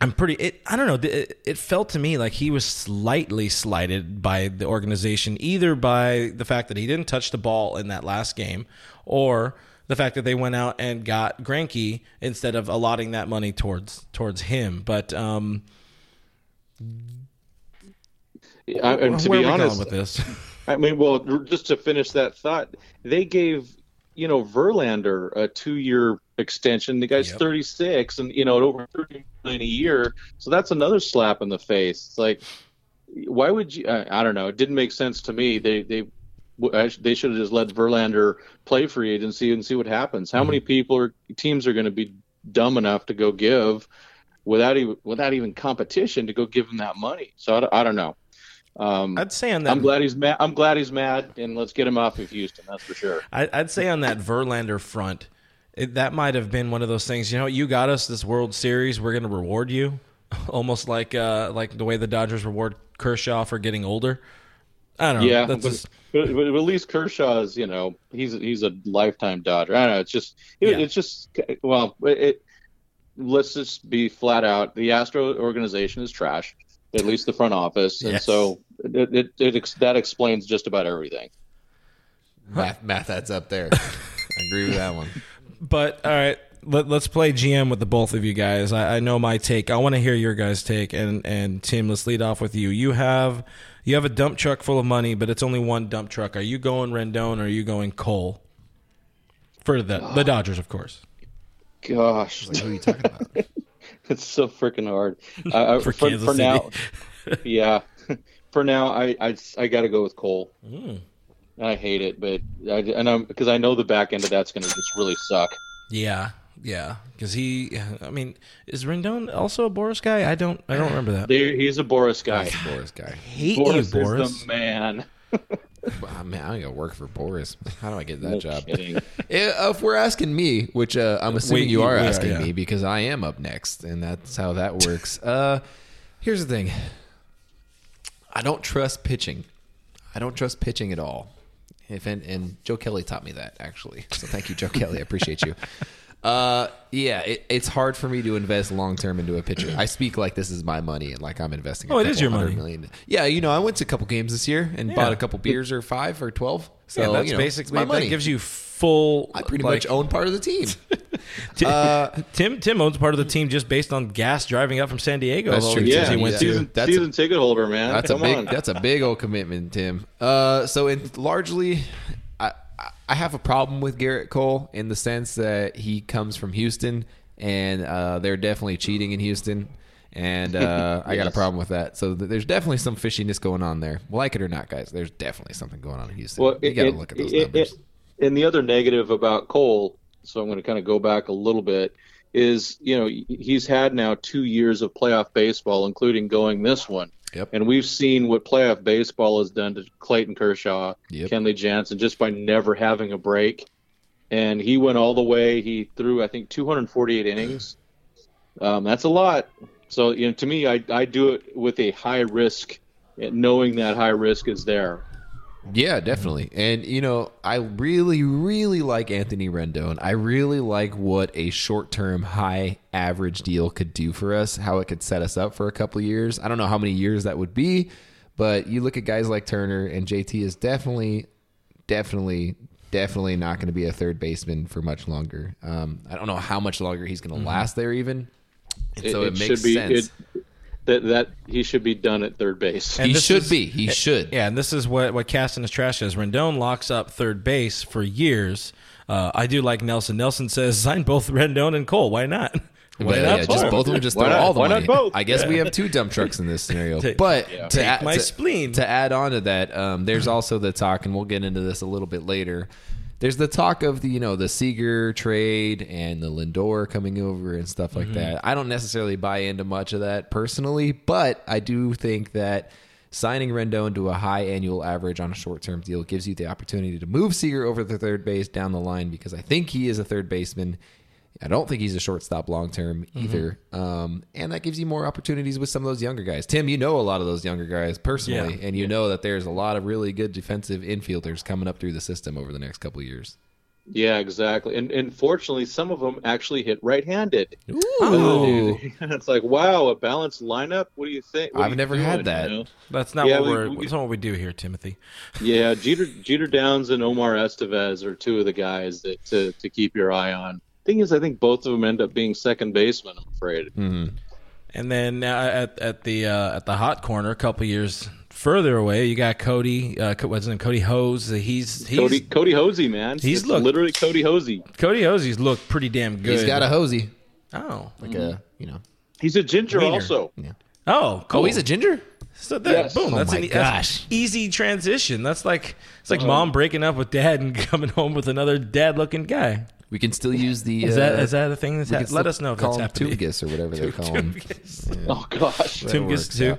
I'm pretty. It, I don't know. It, it felt to me like he was slightly slighted by the organization, either by the fact that he didn't touch the ball in that last game, or the fact that they went out and got Greinke instead of allotting that money towards towards him. But um, I, and to where be are we honest, going with this? I mean, well, just to finish that thought, they gave you know Verlander a two-year extension. The guy's Yep. 36, and you know at over 30 million a year. So that's another slap in the face. It's like, why would you? I, I don't know. It didn't make sense to me. They they they should have just let Verlander play free agency and see what happens. How mm-hmm. many people or teams are going to be dumb enough to go give without even without even competition to go give him that money? So I, I don't know. Um, I'd say on that. I'm glad he's mad. I'm glad he's mad, and let's get him off of Houston. That's for sure. I- I'd say on that Verlander front, it, that might have been one of those things. You know, you got us this World Series. We're going to reward you, almost like uh, like the way the Dodgers reward Kershaw for getting older. I don't know. Yeah, That's but, just- but, but at least Kershaw's. you know, he's he's a lifetime Dodger. I don't know. It's just it, Yeah. it's just well, it, it. Let's just be flat out. The Astro organization is trash. At least the front office, and Yes. so it, it, it ex- that explains just about everything. Math, math adds up there. I agree with that one. But all right, let, let's play GM with the both of you guys. I, I know my take. I want to hear your guys' take. And and Tim, let's lead off with you. You have you have a dump truck full of money, but it's only one dump truck. Are you going Rendon or are you going Cole? For the the Dodgers, of course. Gosh, Like, who are you talking about? it's so freaking hard. Uh, For for, Kansas for City. now, yeah. For now, I I, I got to go with Cole. Mm. I hate it, but I and I'm because I know the back end of that's going to just really suck. Yeah, yeah. Because he, I mean, is Rendon also a Boras guy? I don't, I don't remember that. There, he's a Boras guy. Boras guy. hate Boras, you, is Boras. the man. Wow, man, I gotta work for Boras. How do I get that No job? Eh, If we're asking me, which uh, I'm assuming We- you are we are, asking yeah. me because I am up next, and that's how that works. uh, here's the thing: I don't trust pitching. I don't trust pitching at all. If and, and Joe Kelly taught me that actually, so thank you, Joe Kelly. I appreciate you. Uh, yeah, it, it's hard for me to invest long term into a pitcher. I speak like this is my money and like I'm investing. a Oh, it is your money. million. Yeah, you know, I went to a couple games this year and Yeah. bought a couple beers or five or twelve. So yeah, that's you know, basically my money. that money. gives you full. I pretty like, much own part of the team. Ti- Uh, Tim Tim owns part of the team just based on gas driving up from San Diego. That's true, the too. games Yeah, he went Yeah. to. season, That's a- ticket holder, man. That's Come a big. on. That's a big old commitment, Tim. Uh, so in largely, I I have a problem with Gerrit Cole in the sense that he comes from Houston, and uh, they're definitely cheating in Houston, and uh, I got a problem with that. So th- there's definitely some fishiness going on there. Like it or not, guys, there's definitely something going on in Houston. Well, you got to look at those it- numbers. it- and the other negative about Cole, so I'm going to kind of go back a little bit, is you know he's had now two years of playoff baseball, including going this one. Yep. And we've seen what playoff baseball has done to Clayton Kershaw, Yep. Kenley Jansen, just by never having a break. And he went all the way. He threw, I think, 248 innings. Um, that's a lot. So, you know, to me, I, I do it with a high risk, knowing that high risk is there. Yeah, definitely. And you know, I really, really like Anthony Rendon. I really like what a short-term, high average deal could do for us. How it could set us up for a couple of years. I don't know how many years that would be, but you look at guys like Turner and JT is definitely, definitely, definitely not going to be a third baseman for much longer. Um, I don't know how much longer he's going to last there, even. And so it, makes should be sense. It, that that he should be done at third base. And he should is- be. He should. Yeah, and this is what what casting his trash is. Rendon locks up third base for years. Uh, I do like Nelson. Nelson says sign both Rendon and Cole. Why not? But, Why not yeah, just both? both of them just Why throw not- all the why not money. both? I guess we have two dump trucks in this scenario. Take- but to Take add, my to- spleen. To add on to that, um, there's also the talk, and we'll get into this a little bit later. There's the talk of the you know the Seager trade and the Lindor coming over and stuff like mm-hmm. that. I don't necessarily buy into much of that personally, but I do think that signing Rendon to a high annual average on a short term deal gives you the opportunity to move Seager over to third base down the line because I think he is a third baseman. I don't think he's a shortstop long term either. Um, and that gives you more opportunities with some of those younger guys. Tim, you know a lot of those younger guys personally, Yeah. and you know that there's a lot of really good defensive infielders coming up through the system over the next couple of years. Yeah, exactly. And and fortunately, some of them actually hit right-handed. Ooh. it's like, wow, a balanced lineup. What do you think? What I've you never doing, had that. you know? That's not Yeah, what we- we're. we- that's not what we do here, Timothy. Yeah, Jeter Jeter Downs and Omar Estevez are two of the guys that to to keep your eye on. Thing is, I think both of them end up being second basemen. I'm afraid. And then uh, at at the uh, at the hot corner, a couple years further away, you got Cody. Uh, what's his name? Cody Hose. He's he's Cody Kody Hoese, man. he's It's look- literally Kody Hoese. Kody Hoese's looked pretty damn good. He's got a hosey, oh like a you know. He's a ginger Wiener. also. oh cool. Oh, he's a ginger. So that, Yes. boom, Oh that's my an gosh. that's easy transition. That's like it's Uh-huh. like mom breaking up with dad and coming home with another dad-looking guy. We can still use the. Is uh, that is that a thing that's we ha- let us know if call that's him happening. Toongus or whatever they call him. Oh gosh. That Toongus works too.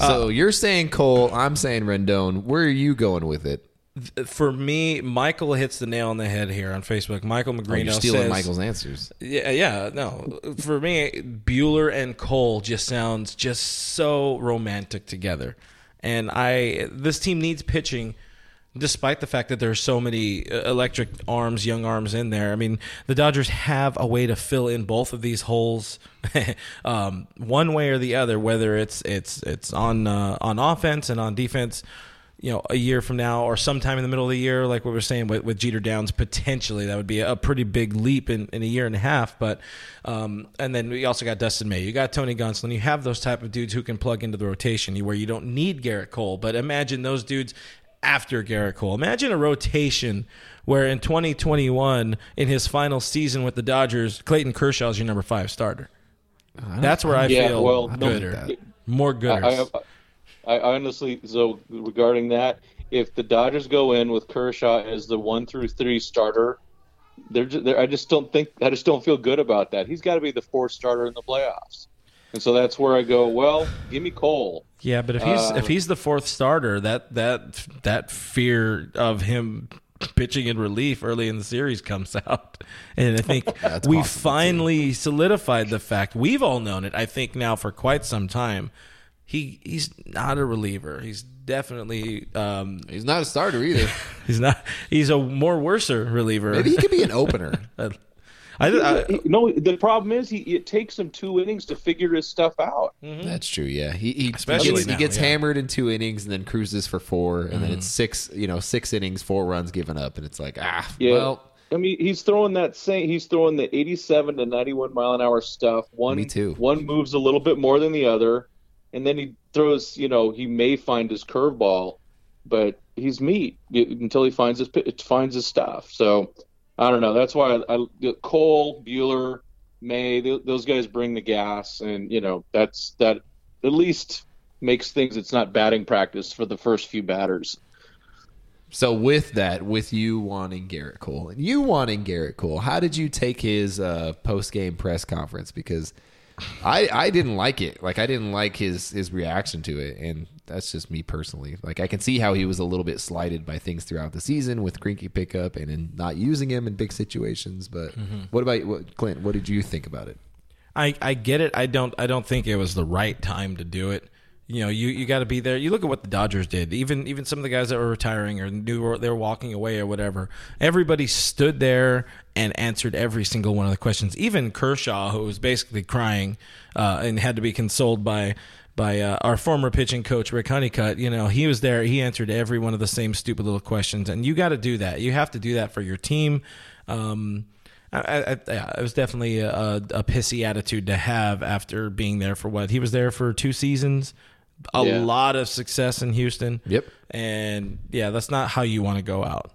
out. So you're saying Cole, I'm saying Rendon. Where are you going with it? For me, Michael hits the nail on the head here on Facebook. Michael Oh, you're stealing says, Michael's answers. Yeah, yeah, no. For me, Buehler and Cole just sounds just so romantic together. And I this team needs pitching despite the fact that there's so many uh, electric arms, young arms in there. I mean, the Dodgers have a way to fill in both of these holes um, one way or the other whether it's it's it's on uh, on offense and on defense you know, a year from now or sometime in the middle of the year, like what we were saying with, with Jeter Downs, potentially that would be a pretty big leap in, in a year and a half. But um, and then we also got Dustin May, you got Tony Gonsolin, you have those type of dudes who can plug into the rotation where you don't need Gerrit Cole. But imagine those dudes after Gerrit Cole. Imagine a rotation where in 2021, in his final season with the Dodgers, Clayton Kershaw is your number five starter. That's where I Yeah, feel well, gooder, more gooder. I, I, I honestly, so regarding that, if the Dodgers go in with Kershaw as the one through three starter, they're, ju- they're I just don't think I just don't feel good about that. He's got to be the fourth starter in the playoffs, and so that's where I go. Well, give me Cole. Yeah, but if he's Uh, if he's the fourth starter, that that that fear of him pitching in relief early in the series comes out, and I think we possible, finally solidified the fact we've all known it. I think now for quite some time, he he's not a reliever. He's definitely um, He's not a starter either. he's not he's a more worser reliever. Maybe he could be an opener. I, I, He- no, the problem is he it takes him two innings to figure his stuff out. That's true. Yeah, he he, Especially he gets, now, he gets yeah. hammered in two innings and then cruises for four, and then it's six. You know, six innings, four runs given up, and it's like ah, Yeah. well, I mean, he's throwing that same. He's throwing the 87 to 91 mile an hour stuff. One, Me too. One moves a little bit more than the other, and then he throws. You know, he may find his curveball, but he's meat until he finds his finds his stuff. So I don't know. That's why I, I Cole, Buehler, May, th- those guys bring the gas, and you know that's that at least makes things. It's not batting practice for the first few batters. So with that, with you wanting Gerrit Cole and you wanting Gerrit Cole, how did you take his uh, post game press conference? Because I I didn't like it. Like I didn't like his his reaction to it, and that's just me personally. Like I can see how he was a little bit slighted by things throughout the season with Greinke pickup and in not using him in big situations. But mm-hmm. what about what, Clint? What did you think about it? I, I get it. I don't I don't think it was the right time to do it. You know, you, you got to be there. You look at what the Dodgers did. Even even some of the guys that were retiring or knew they were walking away or whatever. Everybody stood there and answered every single one of the questions. Even Kershaw, who was basically crying uh, and had to be consoled by by uh, our former pitching coach Rick Honeycutt. You know, he was there. He answered every one of the same stupid little questions, and you got to do that. You have to do that for your team. Um, I, I, I, it was definitely a, a pissy attitude to have after being there for what he was there for two seasons. A Yeah. lot of success in Houston. Yep. And yeah, that's not how you want to go out.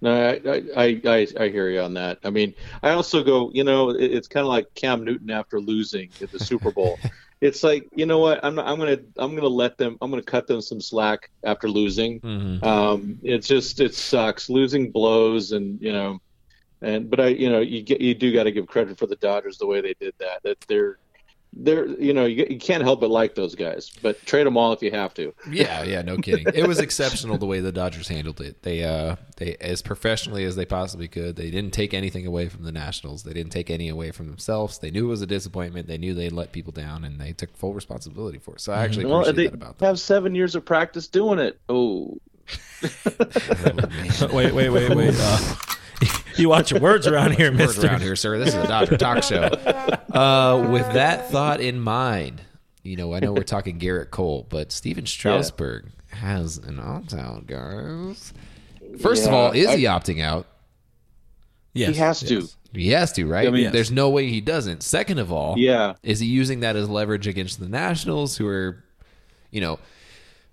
No, I, I, I, I hear you on that. I mean, I also go, you know, it, it's kind of like Cam Newton after losing at the Super Bowl. it's like, you know what? I'm, I'm gonna, I'm gonna let them, I'm gonna cut them some slack after losing. Mm-hmm. Um, it's just, it sucks. Losing blows, and you know, and but I, you know, you get, you do got to give credit for the Dodgers the way they did that. That they're, they're, you know, you, you can't help but like those guys. But trade them all if you have to. Yeah, yeah, no kidding. It was exceptional the way the Dodgers handled it. They uh they as professionally as they possibly could. They didn't take anything away from the Nationals. They didn't take any away from themselves. They knew it was a disappointment. They knew they'd let people down and they took full responsibility for it. So I actually Well, appreciate they that about them. have seven years of practice doing it. Oh, wait, wait, wait, wait. Uh, you watch your words around here, Word Mister. around here, sir. This is a Dodger talk show. Uh, with that thought in mind, you know, I know we're talking Gerrit Cole, but Stephen Strasburg has an opt out, guys. First of all, is I- he opting out? Yes, he has to. He has to, right? I mean- Yes. There's no way he doesn't. Second of all, Yeah. is he using that as leverage against the Nationals, who are, you know,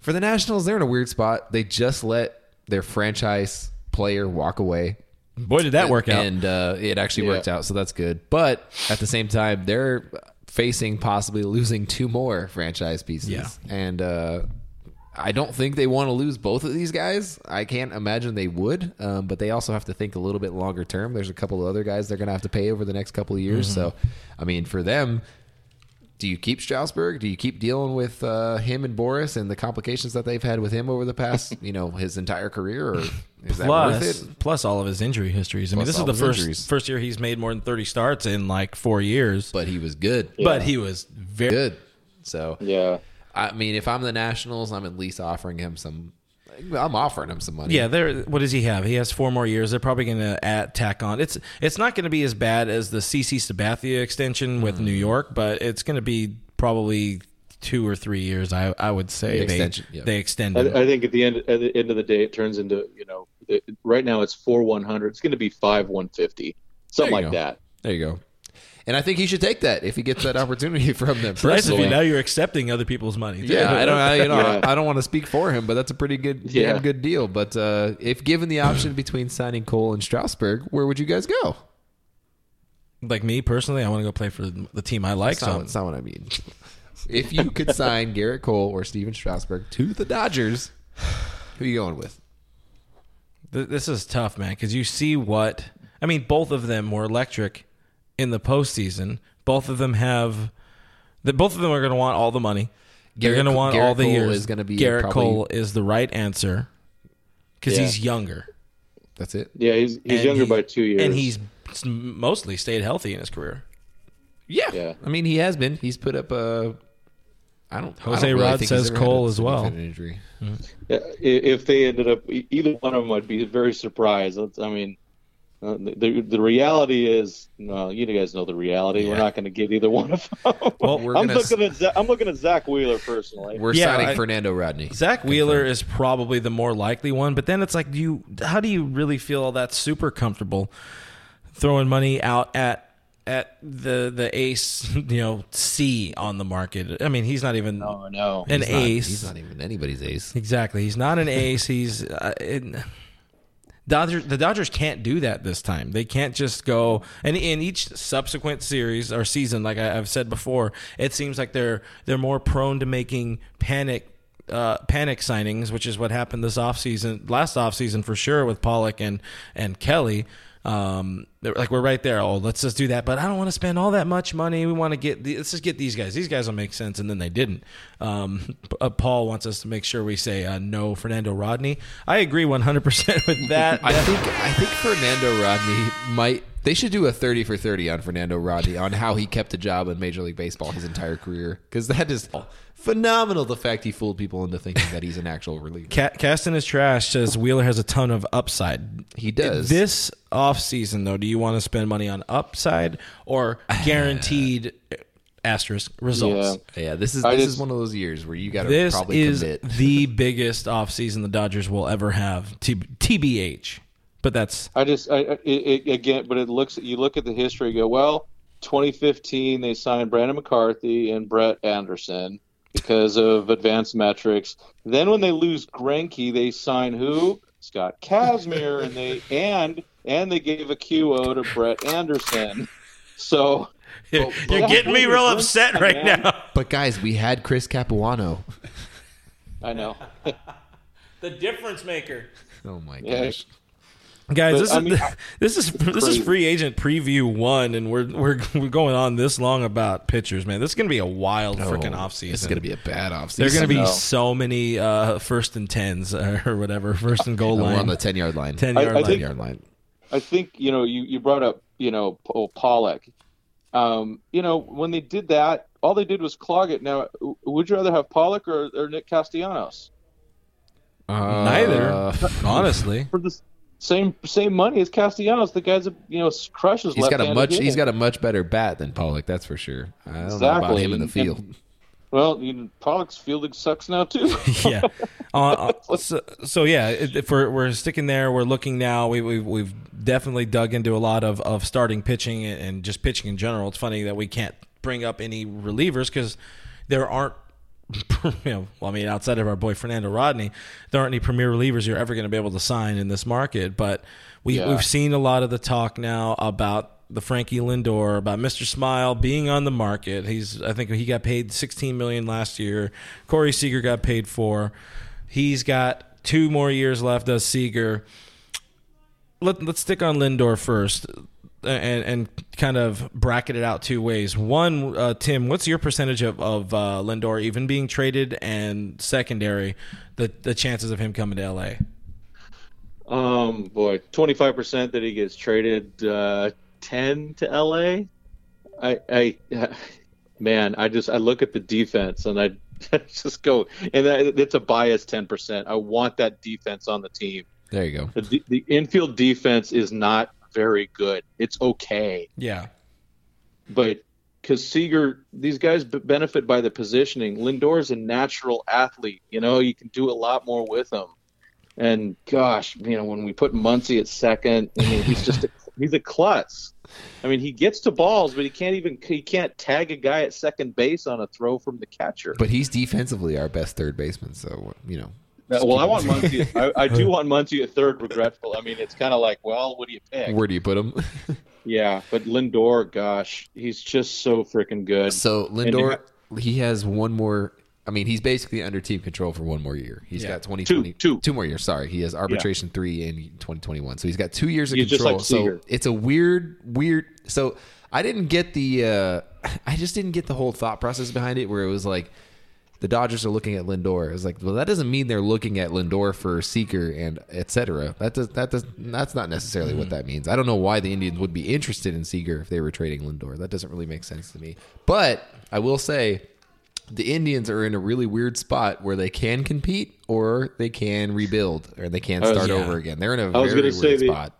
for the Nationals, they're in a weird spot. They just let their franchise player walk away. Boy, did that work out. And uh, it actually Yeah. worked out, so that's good. But at the same time, they're facing possibly losing two more franchise pieces. Yeah. And uh, I don't think they want to lose both of these guys. I can't imagine they would, um, but they also have to think a little bit longer term. There's a couple of other guys they're going to have to pay over the next couple of years. So, I mean, for them, do you keep Strasburg? Do you keep dealing with uh, him and Boras and the complications that they've had with him over the past, you know, his entire career? Or is that worth plus, it? plus all of his injury histories. I mean, this is the first injuries. first year he's made more than thirty starts in like four years. But he was good. But he was very Good. So, Yeah. I mean, if I'm the Nationals, I'm at least offering him some. I'm offering him some money. Yeah, there. What does he have? He has four more years. They're probably going to add tack on. It's it's not going to be as bad as the CC Sabathia extension with Mm. New York, but it's going to be probably two or three years. I I would say The they extension, yeah. they extended. I, I think at the end at the end of the day, it turns into you know, it, right now it's four one hundred. It's going to be five one fifty, something like go. that. There you go. And I think he should take that if he gets that opportunity from them. It's nice of you. personally. Now you're accepting other people's money. too. Yeah, I don't, I, you know, Yeah. I don't want to speak for him, but that's a pretty good, Yeah. damn good deal. But uh, if given the option between signing Cole and Strasburg, where would you guys go? Like me personally, I want to go play for the team I like. That's not, So that's not what I mean. If you could sign Gerrit Cole or Stephen Strasburg to the Dodgers, who are you going with? This is tough, man, because you see what I mean. Both of them were electric in the postseason. Both of them have. The, both of them are going to want all the money. They're going to want Gerrit all the Cole years. is gonna be Gerrit probably- Cole is the right answer because Yeah. he's younger. That's it. Yeah, he's he's And younger he- by two years, and he's mostly stayed healthy in his career. Yeah. Yeah. I mean, he has been. He's put up a. I don't. I Jose don't really Rod think says he's ever had Cole as well. significant Injury. Yeah, if they ended up e- either one of them, I'd be very surprised. I mean, uh, the the reality is, well, you guys know the reality. We're not going to get either one of them. Well, we're I'm gonna looking at Za- I'm looking at Zack Wheeler personally. We're Yeah, signing I- Fernando Rodney. Zack Wheeler is probably the more likely one, but then it's like, do you how do you really feel all that super comfortable throwing money out at at the the ace, you know, C on the market? I mean, he's not even Oh no, an He's not- ace. he's not even anybody's ace. Exactly, he's not an ace. He's uh, it, Dodgers. The Dodgers can't do that this time. They can't just go and in each subsequent series or season, like I, I've said before, it seems like they're they're more prone to making panic. Uh, panic signings, which is what happened this offseason, last offseason for sure with Pollock and and Kelly. Um, like we're right there. Oh, let's just do that. But I don't want to spend all that much money. We want to get the, let's just get these guys. These guys will make sense, and then they didn't. Um, uh, Paul wants us to make sure we say uh, no, Fernando Rodney. I agree 100 percent with that. I think I think Fernando Rodney might. They should do a thirty for thirty on Fernando Rodney on how he kept a job in Major League Baseball his entire career because that is phenomenal. The fact he fooled people into thinking that he's an actual reliever. Ca- Casting his trash says Wheeler has a ton of upside. He does. This offseason, though, do you want to spend money on upside or guaranteed asterisk results? Yeah. Yeah, this is I this just- is one of those years where you got to This probably is commit. the biggest offseason the Dodgers will ever have. T- TBH. But that's I just I, I- it, it, again, but it looks you look at the history. You go well, 2015 they signed Brandon McCarthy and Brett Anderson. because of advanced metrics. Then when they lose Greinke, they sign who? Scott Kazmir, and they and and they gave a QO to Brett Anderson. So You're Yeah, getting me real upset breath, right man. now. But guys, we had Chris Capuano. I know. The difference maker. Oh my Yeah. gosh. Guys, But, this I is mean, I- this is this is crazy. free agent preview one, and we're we're we're going on this long about pitchers, man. This is gonna be a wild freaking Oh, offseason. It's going to be a bad offseason. There're gonna be No. so many uh, first and tens uh, or whatever, first and goal We're line, on the 10 yard line. 10 yard I line. think- yard line. I think you know you, you brought up you know Paul Pollock. Um, you know when they did that, all they did was clog it. Now, would you rather have Pollock or, or Nick Castellanos Neither, Uh, honestly. for the s- same same money as Castellanos? The guy's a you know crushes. He's got a much. hitting. He's got a much better bat than Pollock. That's for sure. I don't know about Exactly. him in the And- field. Well, you know, Pollock's fielding sucks now too. yeah. Uh, uh, so, so yeah, if if we're we're sticking there, we're looking now. We we we've definitely dug into a lot of of starting pitching and and just pitching in general. It's funny that we can't bring up any relievers because there aren't. You know, well, I mean, outside of our boy Fernando Rodney, there aren't any premier relievers you're ever going to be able to sign in this market. But we Yeah. we've seen a lot of the talk now about the Frankie Lindor, about Mr. Smile being on the market. He's I think he got paid 16 million last year. Corey Seager got paid four. He's got two more years left. Does Seager? Let, let's stick on Lindor first, and and kind of bracket it out two ways. One, uh, Tim, what's your percentage of of uh, Lindor even being traded, and secondary, the the chances of him coming to LA? Um, boy, twenty five percent that he gets traded. Uh, Ten to LA. I, I, man, I just I look at the defense and I just go, and that, it's a bias ten percent. I want that defense on the team. There you go. The, the infield defense is not very good. It's okay, Yeah, but because Seager, these guys b- benefit by the positioning. Lindor is a natural athlete. You know, you can do a lot more with him. And gosh, you know, when we put Muncy at second, I mean, he's just a, he's a klutz. I mean, he gets to balls, but he can't even he can't tag a guy at second base on a throw from the catcher. But he's defensively our best third baseman. So you know. Uh, well, I want Muncy. I, I do want Muncy at third. Regretful. I mean, it's kind of like, well, what do you pick? Where do you put him? Yeah, but Lindor, gosh, he's just so freaking good. so And Lindor, he has one more. I mean, he's basically under team control for one more year. He's Yeah. got 2020, Two, two. more years. Sorry, he has arbitration three in 2021. So he's got two years of He's control. like so it's a weird, weird. So I didn't get the. uh I just didn't get the whole thought process behind it, where it was like the Dodgers are looking at Lindor. It's like, well, that doesn't mean they're looking at Lindor for Seager and et cetera. That does that does that's not necessarily what that means. I don't know why the Indians would be interested in Seager if they were trading Lindor. That doesn't really make sense to me. But I will say the Indians are in a really weird spot where they can compete or they can rebuild or they can was- start yeah. over again. They're in a I was very going to say weird the, spot.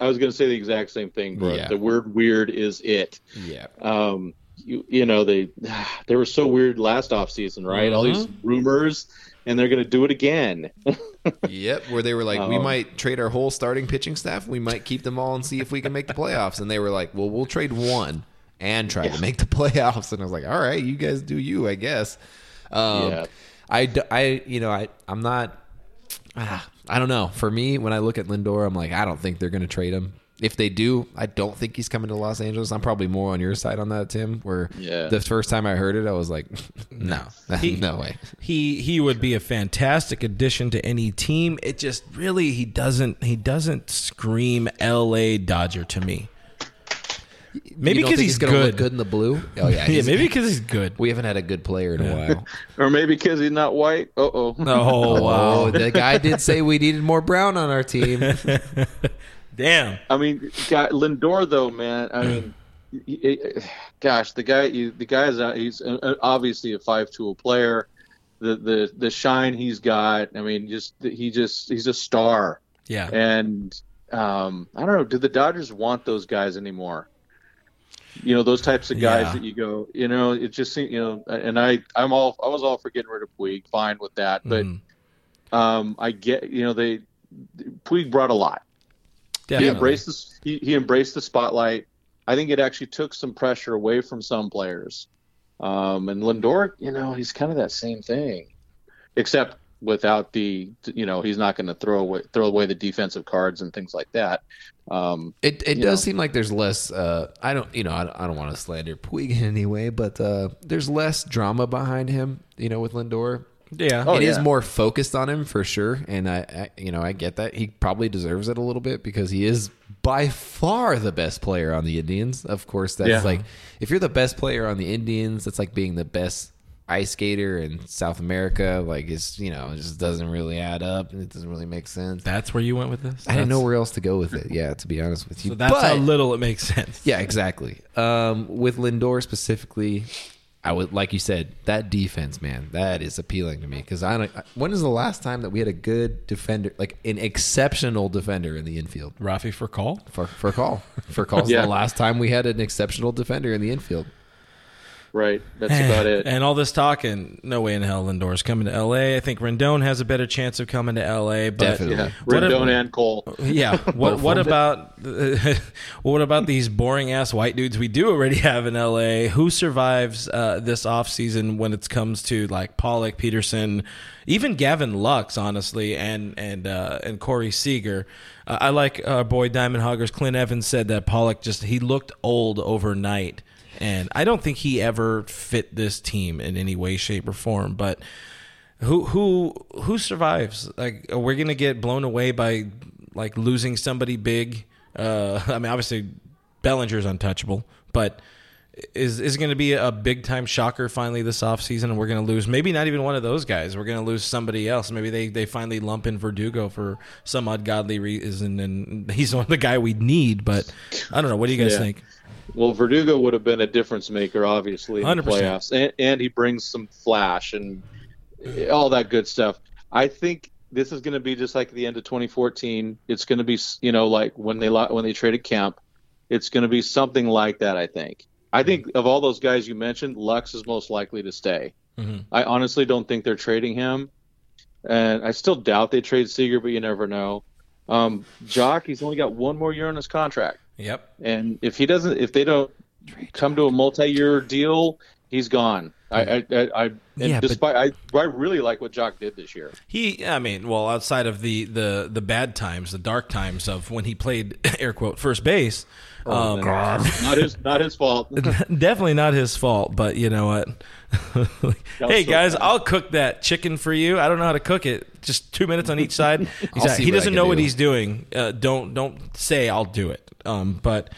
I was going to say the exact same thing, bro. Yeah. The word "weird" is it. Yeah. Um, you, you know they they were so weird last offseason, right? All these Mm-hmm. rumors, and they're going to do it again. Yep, where they were like, we Um, might trade our whole starting pitching staff. We might keep them all and see if we can make the playoffs. And they were like, well, we'll trade one and try to make the playoffs. And I was like, all right, you guys do you, I guess. Um, Yeah. I, I, you know, I, I'm not. Ah, I don't know. For me, when I look at Lindor, I'm like, I don't think they're going to trade him. If they do, I don't think he's coming to Los Angeles. I'm probably more on your side on that, Tim. Where Yeah. the first time I heard it, I was like, no, no way. he he would be a fantastic addition to any team. It just really he doesn't he doesn't scream L.A. Dodger to me. Maybe because think he's gonna good. look good in the blue. Oh yeah, yeah, maybe because he's good. We haven't had a good player in a while. or maybe because he's not white. Uh oh. Oh wow! Oh, the guy did say we needed more brown on our team. Damn. I mean, guy, Lindor though, man. I mean, y- gosh, the guy, you, the guy is he's obviously a five-tool player. The the the shine he's got. I mean, just he just he's a star. Yeah. And um, I don't know. Do the Dodgers want those guys anymore? You know, those types of guys Yeah. that you go. You know, it just seems. You know, and I I'm all I was all for getting rid of Puig. Fine with that, but Mhm. um, I get. You know, they Puig brought a lot. He Definitely. embraced this. He, he embraced the spotlight. I think it actually took some pressure away from some players. Um, and Lindor, you know, he's kind of that same thing, except without the, you know, he's not going to throw away throw away the defensive cards and things like that. Um, It it does know. seem like there's less. Uh, I don't you know I, don't- I don't want to slander Puig in any way, but uh, there's less drama behind him. You know, with Lindor, Yeah. Oh, it is yeah. more focused on him for sure, and I, I you know I get that he probably deserves it a little bit because he is by far the best player on the Indians. Of course, that's Yeah. like if you're the best player on the Indians, that's like being the best ice skater in South America. Like it's you know it just doesn't really add up. And it doesn't really make sense. That's where you went with this. I didn't know where else to go with it. Yeah, to be honest with you, So that's But- how little it makes sense. yeah, exactly. Um, with Lindor specifically, I would like you said that defense, man, that is appealing to me because I don't. When is the last time that we had a good defender, like an exceptional defender in the infield? Rafi Furcal. For Furcal, for call's Yeah. the last time we had an exceptional defender in the infield. Right. That's about it. And all this talking, no way in hell Lindor's coming to L.A. I think Rendon has a better chance of coming to L.A. But Definitely. Yeah, What if- Rendon and Cole. Yeah. What what about what about these boring ass white dudes we do already have in LA? Who survives uh, this offseason when it comes to like Pollock, Pederson, even Gavin Lux, honestly, and and uh, and Corey Seager. Uh, I like our boy Diamond Hoggers. Clint Evans said that Pollock just he looked old overnight, and I don't think he ever fit this team in any way, shape, or form. But who who who survives? Like we're gonna get blown away by like losing somebody big? Uh, I mean, obviously Bellinger's untouchable, but is is going to be a big time shocker finally this offseason and we're going to lose maybe not even one of those guys we're going to lose somebody else maybe they, they finally lump in Verdugo for some ungodly reason and he's not the guy we need but I don't know what do you guys Yeah. think Well, Verdugo would have been a difference maker, obviously, in the 100%. playoffs, and, and he brings some flash and all that good stuff. I think this is going to be just like the end of 2014. It's going to be, you know, like when they when they traded Kemp. It's going to be something like that. I think. I think of all those guys you mentioned, Lux is most likely to stay. Mhm. I honestly don't think they're trading him, and I still doubt they trade Seager, but you never know. Um, Joc, he's only got one more year on his contract. yep And if he doesn't, if they don't come to a multi-year deal, he's gone. I, I, I, Yeah, but- I, I really like what Joc did this year. He, I mean, well, outside of the the the bad times, the dark times of when he played air quote first base, um, God! not his, not his fault. definitely not his fault. But you know what? hey so guys, bad. I'll cook that chicken for you. I don't know how to cook it. Just two minutes on each side. He's like, he doesn't can know what he's doing. Uh, don't don't say I'll do it. Um, but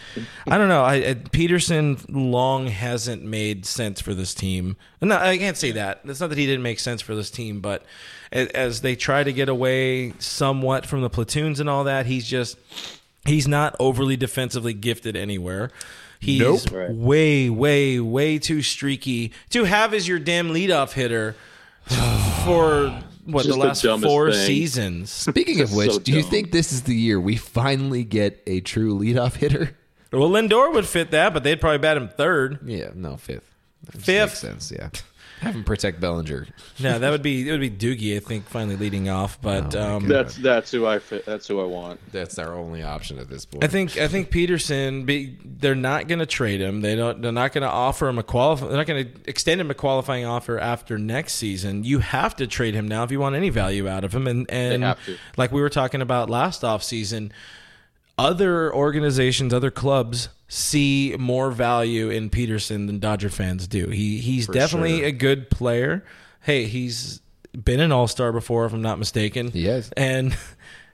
I don't know. I, I, Pederson long hasn't made sense for this team. No, I can't say that. It's not that he didn't make sense for this team, but as, as they try to get away somewhat from the platoons and all that, he's just he's not overly defensively gifted anywhere. He's Nope. Way, way, way too streaky to have as your damn leadoff hitter for what Just the the last dumbest four thing. seasons. Speaking of which, so do you dumb. think this is the year we finally get a true leadoff hitter? Well, Lindor would fit that, but they'd probably bat him third. Yeah, no, fifth. That Fifth. makes sense. Yeah, have him protect Bellinger. No, that would be it would be Doogie, I think, finally leading off. But Oh, my um, That's that's who I fit. That's who I want. That's our only option at this point. I think I think Pederson. Be, they're not going to trade him. They don't. They're not going to offer him a qualify. They're not going to extend him a qualifying offer after next season. You have to trade him now if you want any value out of him. And and have to. like we were talking about last offseason, other organizations, other clubs see more value in Pederson than Dodger fans do. He he's definitely sure. a good player. Hey, he's been an All Star before, if I'm not mistaken. He has. and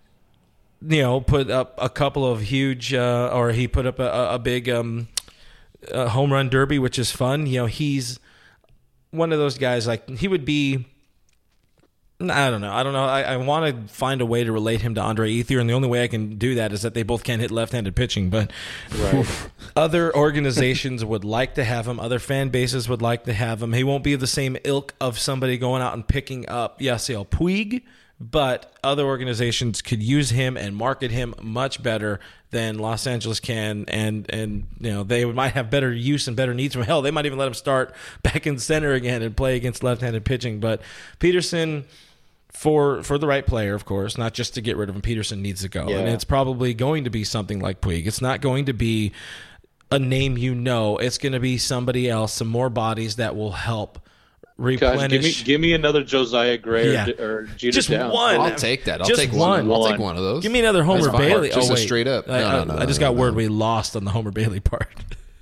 you know put up a couple of huge, uh, or he put up a, a- a big um, uh, home run derby, which is fun. You know, he's one of those guys. Like he would be. I don't know. I don't know. I, I want to find a way to relate him to Andre Ethier, and the only way I can do that is that they both can't hit left-handed pitching. But other organizations would like to have him. Other fan bases would like to have him. He won't be the same ilk of somebody going out and picking up Yasiel Puig, but other organizations could use him and market him much better than Los Angeles can. And and you know they might have better use and better needs from hell. They might even let him start back in center again and play against left-handed pitching. But Pederson for for the right player, of course, not just to get rid of him. Pederson needs to go, and it's probably going to be something like Puig. It's not going to be a name you know. It's going to be somebody else, some more bodies that will help Gosh, give me give me another Josiah Gray Yeah. or, or Jeter Just Downs. one. I'll take that. I'll Just take one. one. I'll take One. one of those. Give me another Homer Bailey. Just oh, a wait. straight up. I, No, I- no, no, I just no, got no. word we lost on the Homer Bailey part.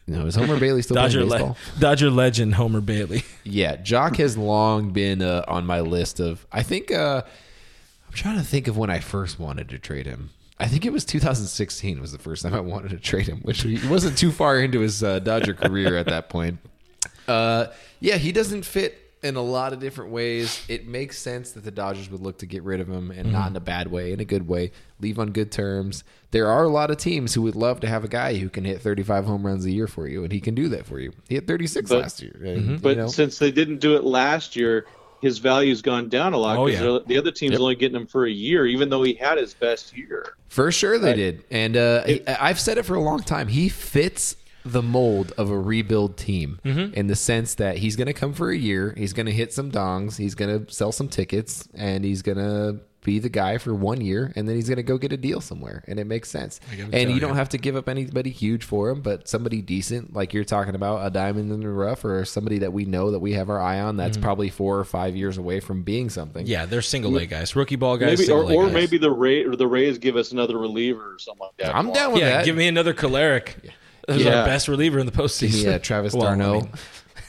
No, is Homer Bailey still Dodger, playing le- baseball? Dodger legend Homer Bailey. Yeah, Joc has long been uh, on my list of. I think uh, I'm trying to think of when I first wanted to trade him. I think it was 2016 was the first time I wanted to trade him, which he wasn't too far into his uh, Dodger career at that point. Uh, yeah, he doesn't fit in a lot of different ways. It makes sense that the Dodgers would look to get rid of him, and not in a bad way, in a good way. Leave on good terms. There are a lot of teams who would love to have a guy who can hit 35 home runs a year for you, and he can do that for you. He hit 36 But- last year. and, But you know, since they didn't do it last year, his value's gone down a lot. Oh, 'cause yeah. the other team's only getting him for a year, even though he had his best year. For sure they did. And uh, he- I've said it for a long time. He fits the mold of a rebuild team mm-hmm. in the sense that he's going to come for a year. He's going to hit some dongs. He's going to sell some tickets. And he's going to be the guy for one year. And then he's going to go get a deal somewhere. And it makes sense. And you don't have to give up anybody huge for him, but somebody decent, like you're talking about, a diamond in the rough, or somebody that we know that we have our eye on that's mm-hmm. probably four or five years away from being something. Yeah, they're single A guys, rookie ball guys. Maybe, or, or guys. maybe the Ray, or the Rays give us another reliever or something like that. I'm down with yeah, that. give me another Kolarek. Who's Yeah. our best reliever in the postseason? Yeah, Travis Well, I d'Arnaud.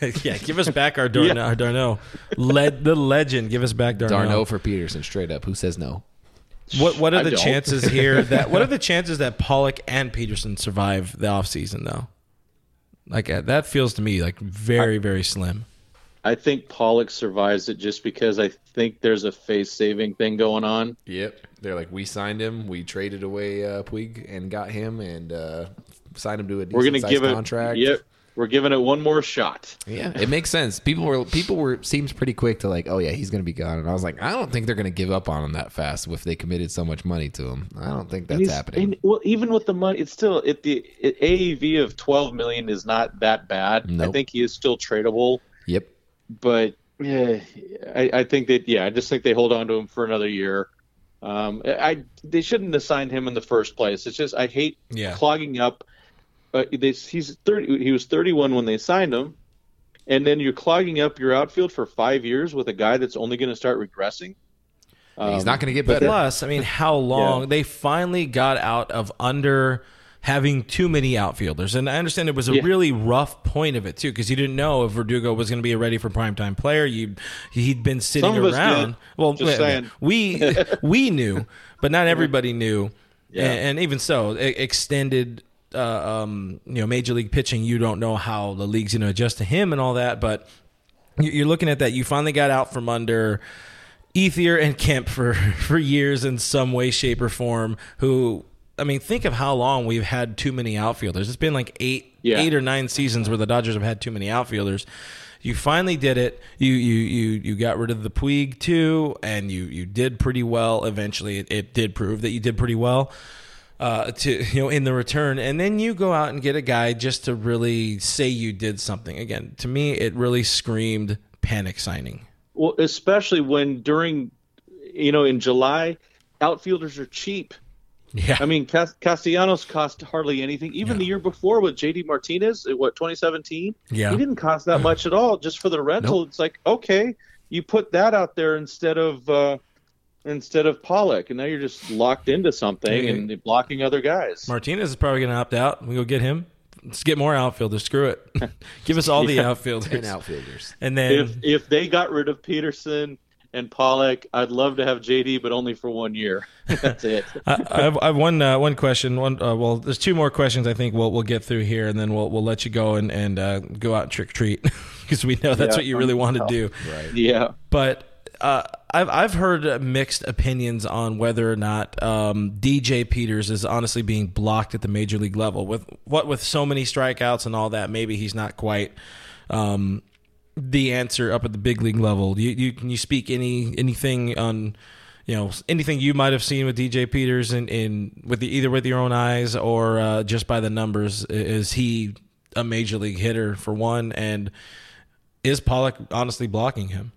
mean, yeah, give us back our d'Arnaud. Our d'Arnaud. Led the legend. Give us back d'Arnaud. d'Arnaud for Pederson, straight up. Who says no? What What are I the don't. chances here that What are the chances that Pollock and Pederson survive the offseason though? Like uh, that feels to me like very very slim. I think Pollock survives it just because I think there's a face saving thing going on. Yep. They're like, we signed him, we traded away uh, Puig and got him, and uh, signed him to a decent We're going to sized give it. contract. Yep, we're giving it one more shot. Yeah, it makes sense. People were people were seems pretty quick to like, oh yeah, he's going to be gone, and I was like, I don't think they're going to give up on him that fast if they committed so much money to him. I don't think that's And happening. and, well, even with the money, it's still it, the it, AAV of 12 million is not that bad. I think he is still tradable, yep. but yeah, I, I think that yeah, I just think they hold on to him for another year. Um, I they shouldn't have signed him in the first place. It's just I hate Yeah. clogging up. Uh, they, he's 30. He was 31 when they signed him, and then you're clogging up your outfield for five years with a guy that's only going to start regressing. he's Um, not going to get better. Plus, I mean, how long Yeah. they finally got out of under having too many outfielders, and I understand it was a Yeah. really rough point of it too, because you didn't know if Verdugo was going to be a ready for primetime player. You he'd been sitting Some of us around. did. Well, Just saying. we we knew, but not everybody knew, Yeah. and, and even so, extended. Uh, um, you know, major league pitching. You don't know how the league's going to adjust to him and all that, but you- you're looking at that. You finally got out from under Ethier and Kemp for for years in some way, shape, or form. Who I mean, think of how long we've had too many outfielders. It's been like eight, Yeah. eight or nine seasons where the Dodgers have had too many outfielders. You finally did it. You you you you got rid of the Puig too, and you you did pretty well. Eventually, it, it did prove that you did pretty well. Uh, to you know, in the return, and then you go out and get a guy just to really say you did something. Again, to me, it really screamed panic signing. Well, especially when during, you know, in July, outfielders are cheap. Yeah, I mean, Castellanos cost hardly anything. Even the year before with JD Martinez, what 2017, Yeah. he didn't cost that much at all just for the rental. It's like okay, you put that out there instead of uh, instead of Pollock, and now you're just locked into something Yeah. and blocking other guys. Martinez is probably going to opt out. We go get him. Let's get more outfielders. Screw it. Give us all the outfielders. Ten outfielders. And then if if they got rid of Pederson and Pollock, I'd love to have JD, but only for one year. That's it. I, I, have, I have one uh, one question. One uh, well, there's two more questions. I think we'll we'll get through here, and then we'll we'll let you go and and uh, go out and trick or treat because we know that's Yeah. what you really want to do. Right. yeah. But uh, I've I've heard mixed opinions on whether or not um, DJ Peters is honestly being blocked at the major league level. With what with so many strikeouts and all that, maybe he's not quite um, the answer up at the big league level. You, you can you speak any anything on you know anything you might have seen with DJ Peters in, in with the, either with your own eyes or uh, just by the numbers? Is he a major league hitter for one, and is Pollock honestly blocking him?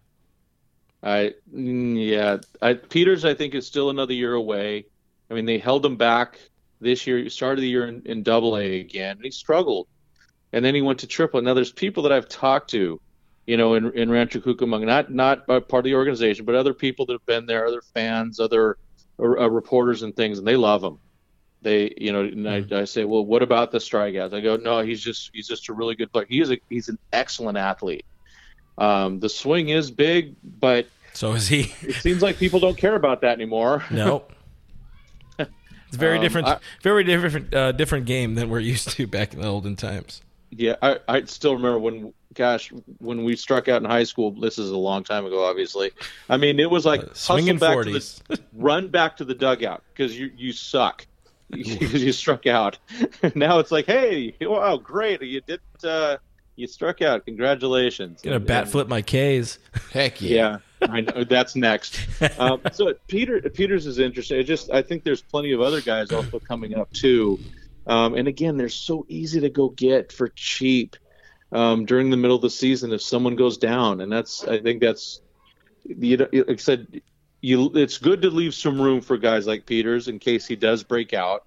I mm, yeah, I, Peters I think is still another year away. I mean, they held him back this year. He started the year in, in Double A again. and He struggled. and then he went to Triple. Now there's people that I've talked to, you know, in, in Rancho Cucamonga, not not part of the organization, but other people that have been there, other fans, other uh, reporters and things, and they love him. They, you know, and I, I say, well, what about the strikeouts? I go, no, he's just he's just a really good player. He is a he's an excellent athlete. Um, the swing is big, but So is he? it seems like people don't care about that anymore. Nope. It's very Um, different, I- very different, uh, different game than we're used to back in the olden times. Yeah, I, I still remember when, gosh, when we struck out in high school. This is a long time ago, obviously. I mean, it was like Uh, swinging back 40s. to the, run back to the dugout because you you suck because you struck out. now it's like, hey, wow, great, you did, uh, you struck out. Congratulations. Gonna And- bat and- flip my K's. Heck yeah. I know that's next. Um, so Peter Peters is interesting. I just I think there's plenty of other guys also coming up too. Um, and again, they're so easy to go get for cheap um, during the middle of the season if someone goes down, and that's I think that's you know, like I said, you it's good to leave some room for guys like Peters in case he does break out.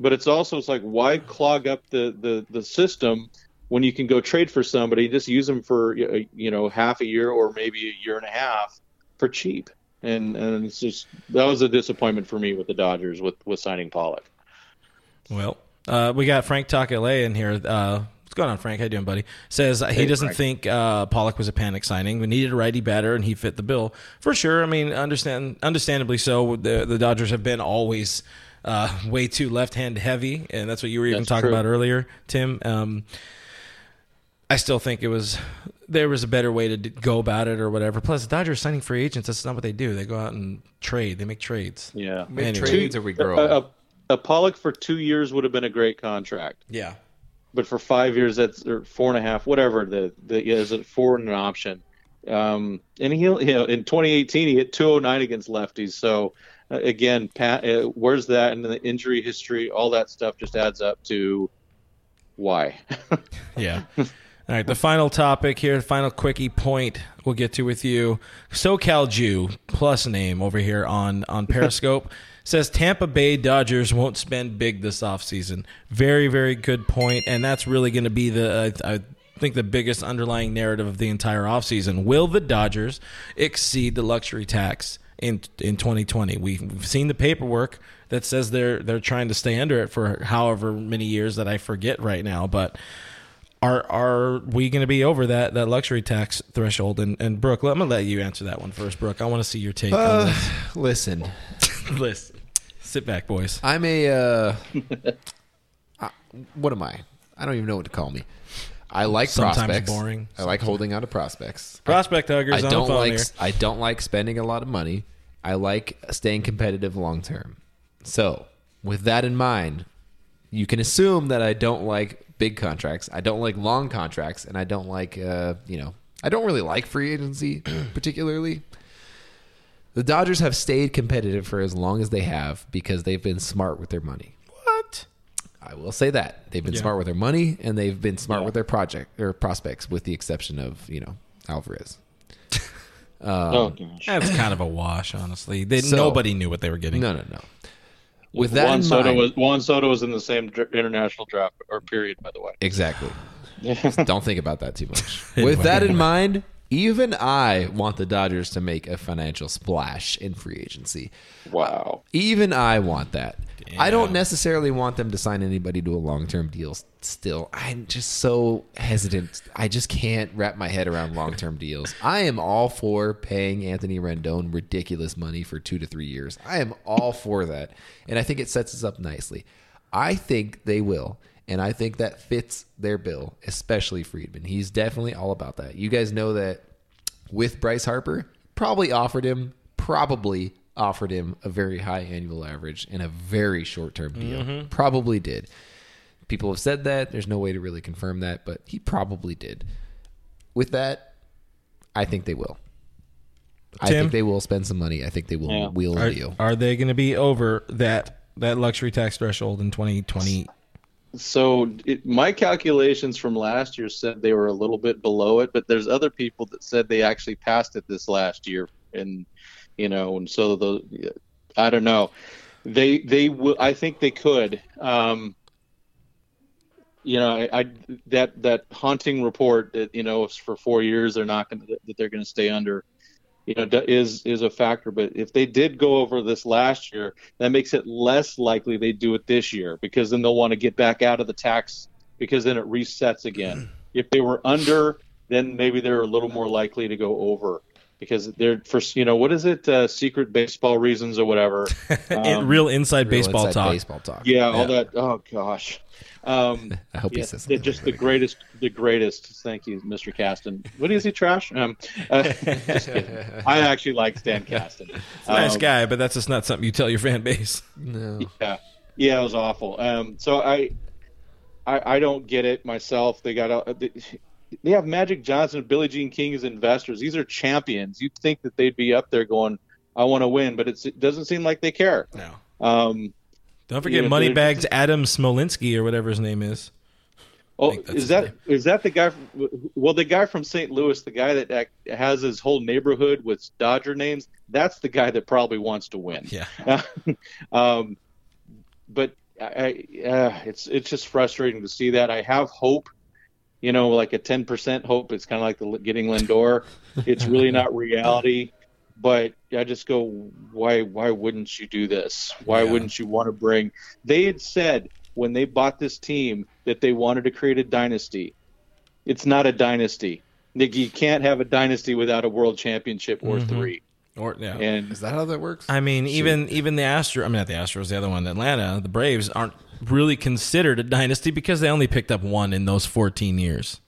But it's also it's like why clog up the the the system when you can go trade for somebody, just use them for uh, you know half a year or maybe a year and a half for cheap. And and it's just that was a disappointment for me with the Dodgers with with signing Pollock. Well, uh, we got Frank Talk LA in here. Uh, what's going on, Frank? How you doing, buddy? Says he doesn't Frank. think uh, Pollock was a panic signing. We needed a righty batter, and he fit the bill for sure. I mean, understand, understandably so. The the Dodgers have been always uh, way too left hand heavy, and that's what you were even That's talking true. about earlier, Tim. Um, I still think it was there was a better way to d- go about it or whatever. Plus, the Dodgers signing free agents. That's not what they do. They go out and trade. They make trades. Yeah, Make Anyway. trades or we grow. a, a, a Pollock for two years would have been a great contract, Yeah. but for five years, that's or four and a half, whatever the the yeah, is it four and an option. Um, and he, you know, in 2018, he hit 209 against lefties. So uh, again, Pat, uh, where's that and the injury history? All that stuff just adds up to why. Yeah. All right, the final topic here, the final quickie point we'll get to with you. SoCal Jew plus name over here on on Periscope says Tampa Bay Dodgers won't spend big this offseason. Very very good point and that's really going to be the uh, I think the biggest underlying narrative of the entire offseason. Will the Dodgers exceed the luxury tax in in 2020? We've seen the paperwork that says they're they're trying to stay under it for however many years that I forget right now, but are are we going to be over that that luxury tax threshold? And and Brooke, I'm gonna let you answer that one first. Brooke, I want to see your take on Uh, listen, this. Listen, sit back, boys. I'm a. Uh, uh, what am I? I don't even know what to call me. I like Sometimes prospects. boring, I like holding on to prospects. Prospect huggers I on don't phone like. here. I don't like spending a lot of money. I like staying competitive long term. So, with that in mind, you can assume that I don't like big contracts. I don't like long contracts, and I don't like. Uh, you know, I don't really like free agency particularly. The Dodgers have stayed competitive for as long as they have because they've been smart with their money. What? I will say that they've been Yeah. smart with their money and they've been smart with their project or prospects, with the exception of you know Alvarez. oh. That's kind of a wash, honestly. They, So- nobody knew what they were getting. No, no, no. With that Juan in Soto mind, was Juan Soto was in the same international draft or period, by the way. exactly. Don't think about that too much. With that in mind, even I want the Dodgers to make a financial splash in free agency. Wow. Uh, even I want that. I don't necessarily want them to sign anybody to a long term deal still. I'm just so hesitant. I just can't wrap my head around long term deals. I am all for paying Anthony Rendon ridiculous money for two to three years. I am all for that. And I think it sets us up nicely. I think they will. And I think that fits their bill, especially Friedman. He's definitely all about that. You guys know that with Bryce Harper, probably offered him, probably offered him a very high annual average and a very short term deal. Mm-hmm. Probably did. People have said that. There's no way to really confirm that, but he probably did. With that, I think they will. I think they will spend some money. I think they will Yeah. wheel Are, a deal. are they going to be over that that luxury tax threshold in 2020? So it, my calculations from last year said they were a little bit below it, but there's other people that said they actually passed it this last year, and you know, and so the I don't know, they they will. I think they could. Um, you know, I, I that that haunting report that you know for four years they're not going that they're going to stay under, you know, is is a factor. But if they did go over this last year, that makes it less likely they do it this year because then they'll want to get back out of the tax because then it resets again. if they were under, then maybe they're a little more likely to go over because they're for you know what is it uh, secret baseball reasons or whatever. In- real inside Real baseball inside talk. Baseball talk. Yeah, all that. Oh gosh. Um, I hope he says they're just the greatest, the greatest. Thank you, Mr. Kasten. What is he trash? Um, uh, just kidding. I actually like Stan Kasten. Nice Um, guy, but that's just not something you tell your fan base. No. Yeah, yeah, it was awful. Um, so I, I, I don't get it myself. They got a, they, have Magic Johnson and Billie Jean King as investors. These are champions. You'd think that they'd be up there going, "I want to win," but it's, it doesn't seem like they care. No. Um, Don't forget Yeah, Moneybags Adam Smolinski or whatever his name is. Oh, is that is that the guy? From, well, the guy from St. Louis, the guy that has his whole neighborhood with Dodger names. That's the guy that probably wants to win. Yeah. um, but I, I, uh, it's it's just frustrating to see that. I have hope, you know, like a ten percent hope. It's kind of like the getting Lindor. It's really not reality. But I just go, why why wouldn't you do this? Why Yeah. wouldn't you want to bring? They had said when they bought this team that they wanted to create a dynasty. It's not a dynasty. Nick, you can't have a dynasty without a world championship or mm-hmm. three. Or yeah. And Is that how that works? I mean, even even the Astros, I mean, not the Astros, the other one, Atlanta, the Braves aren't really considered a dynasty because they only picked up one in those 14 years.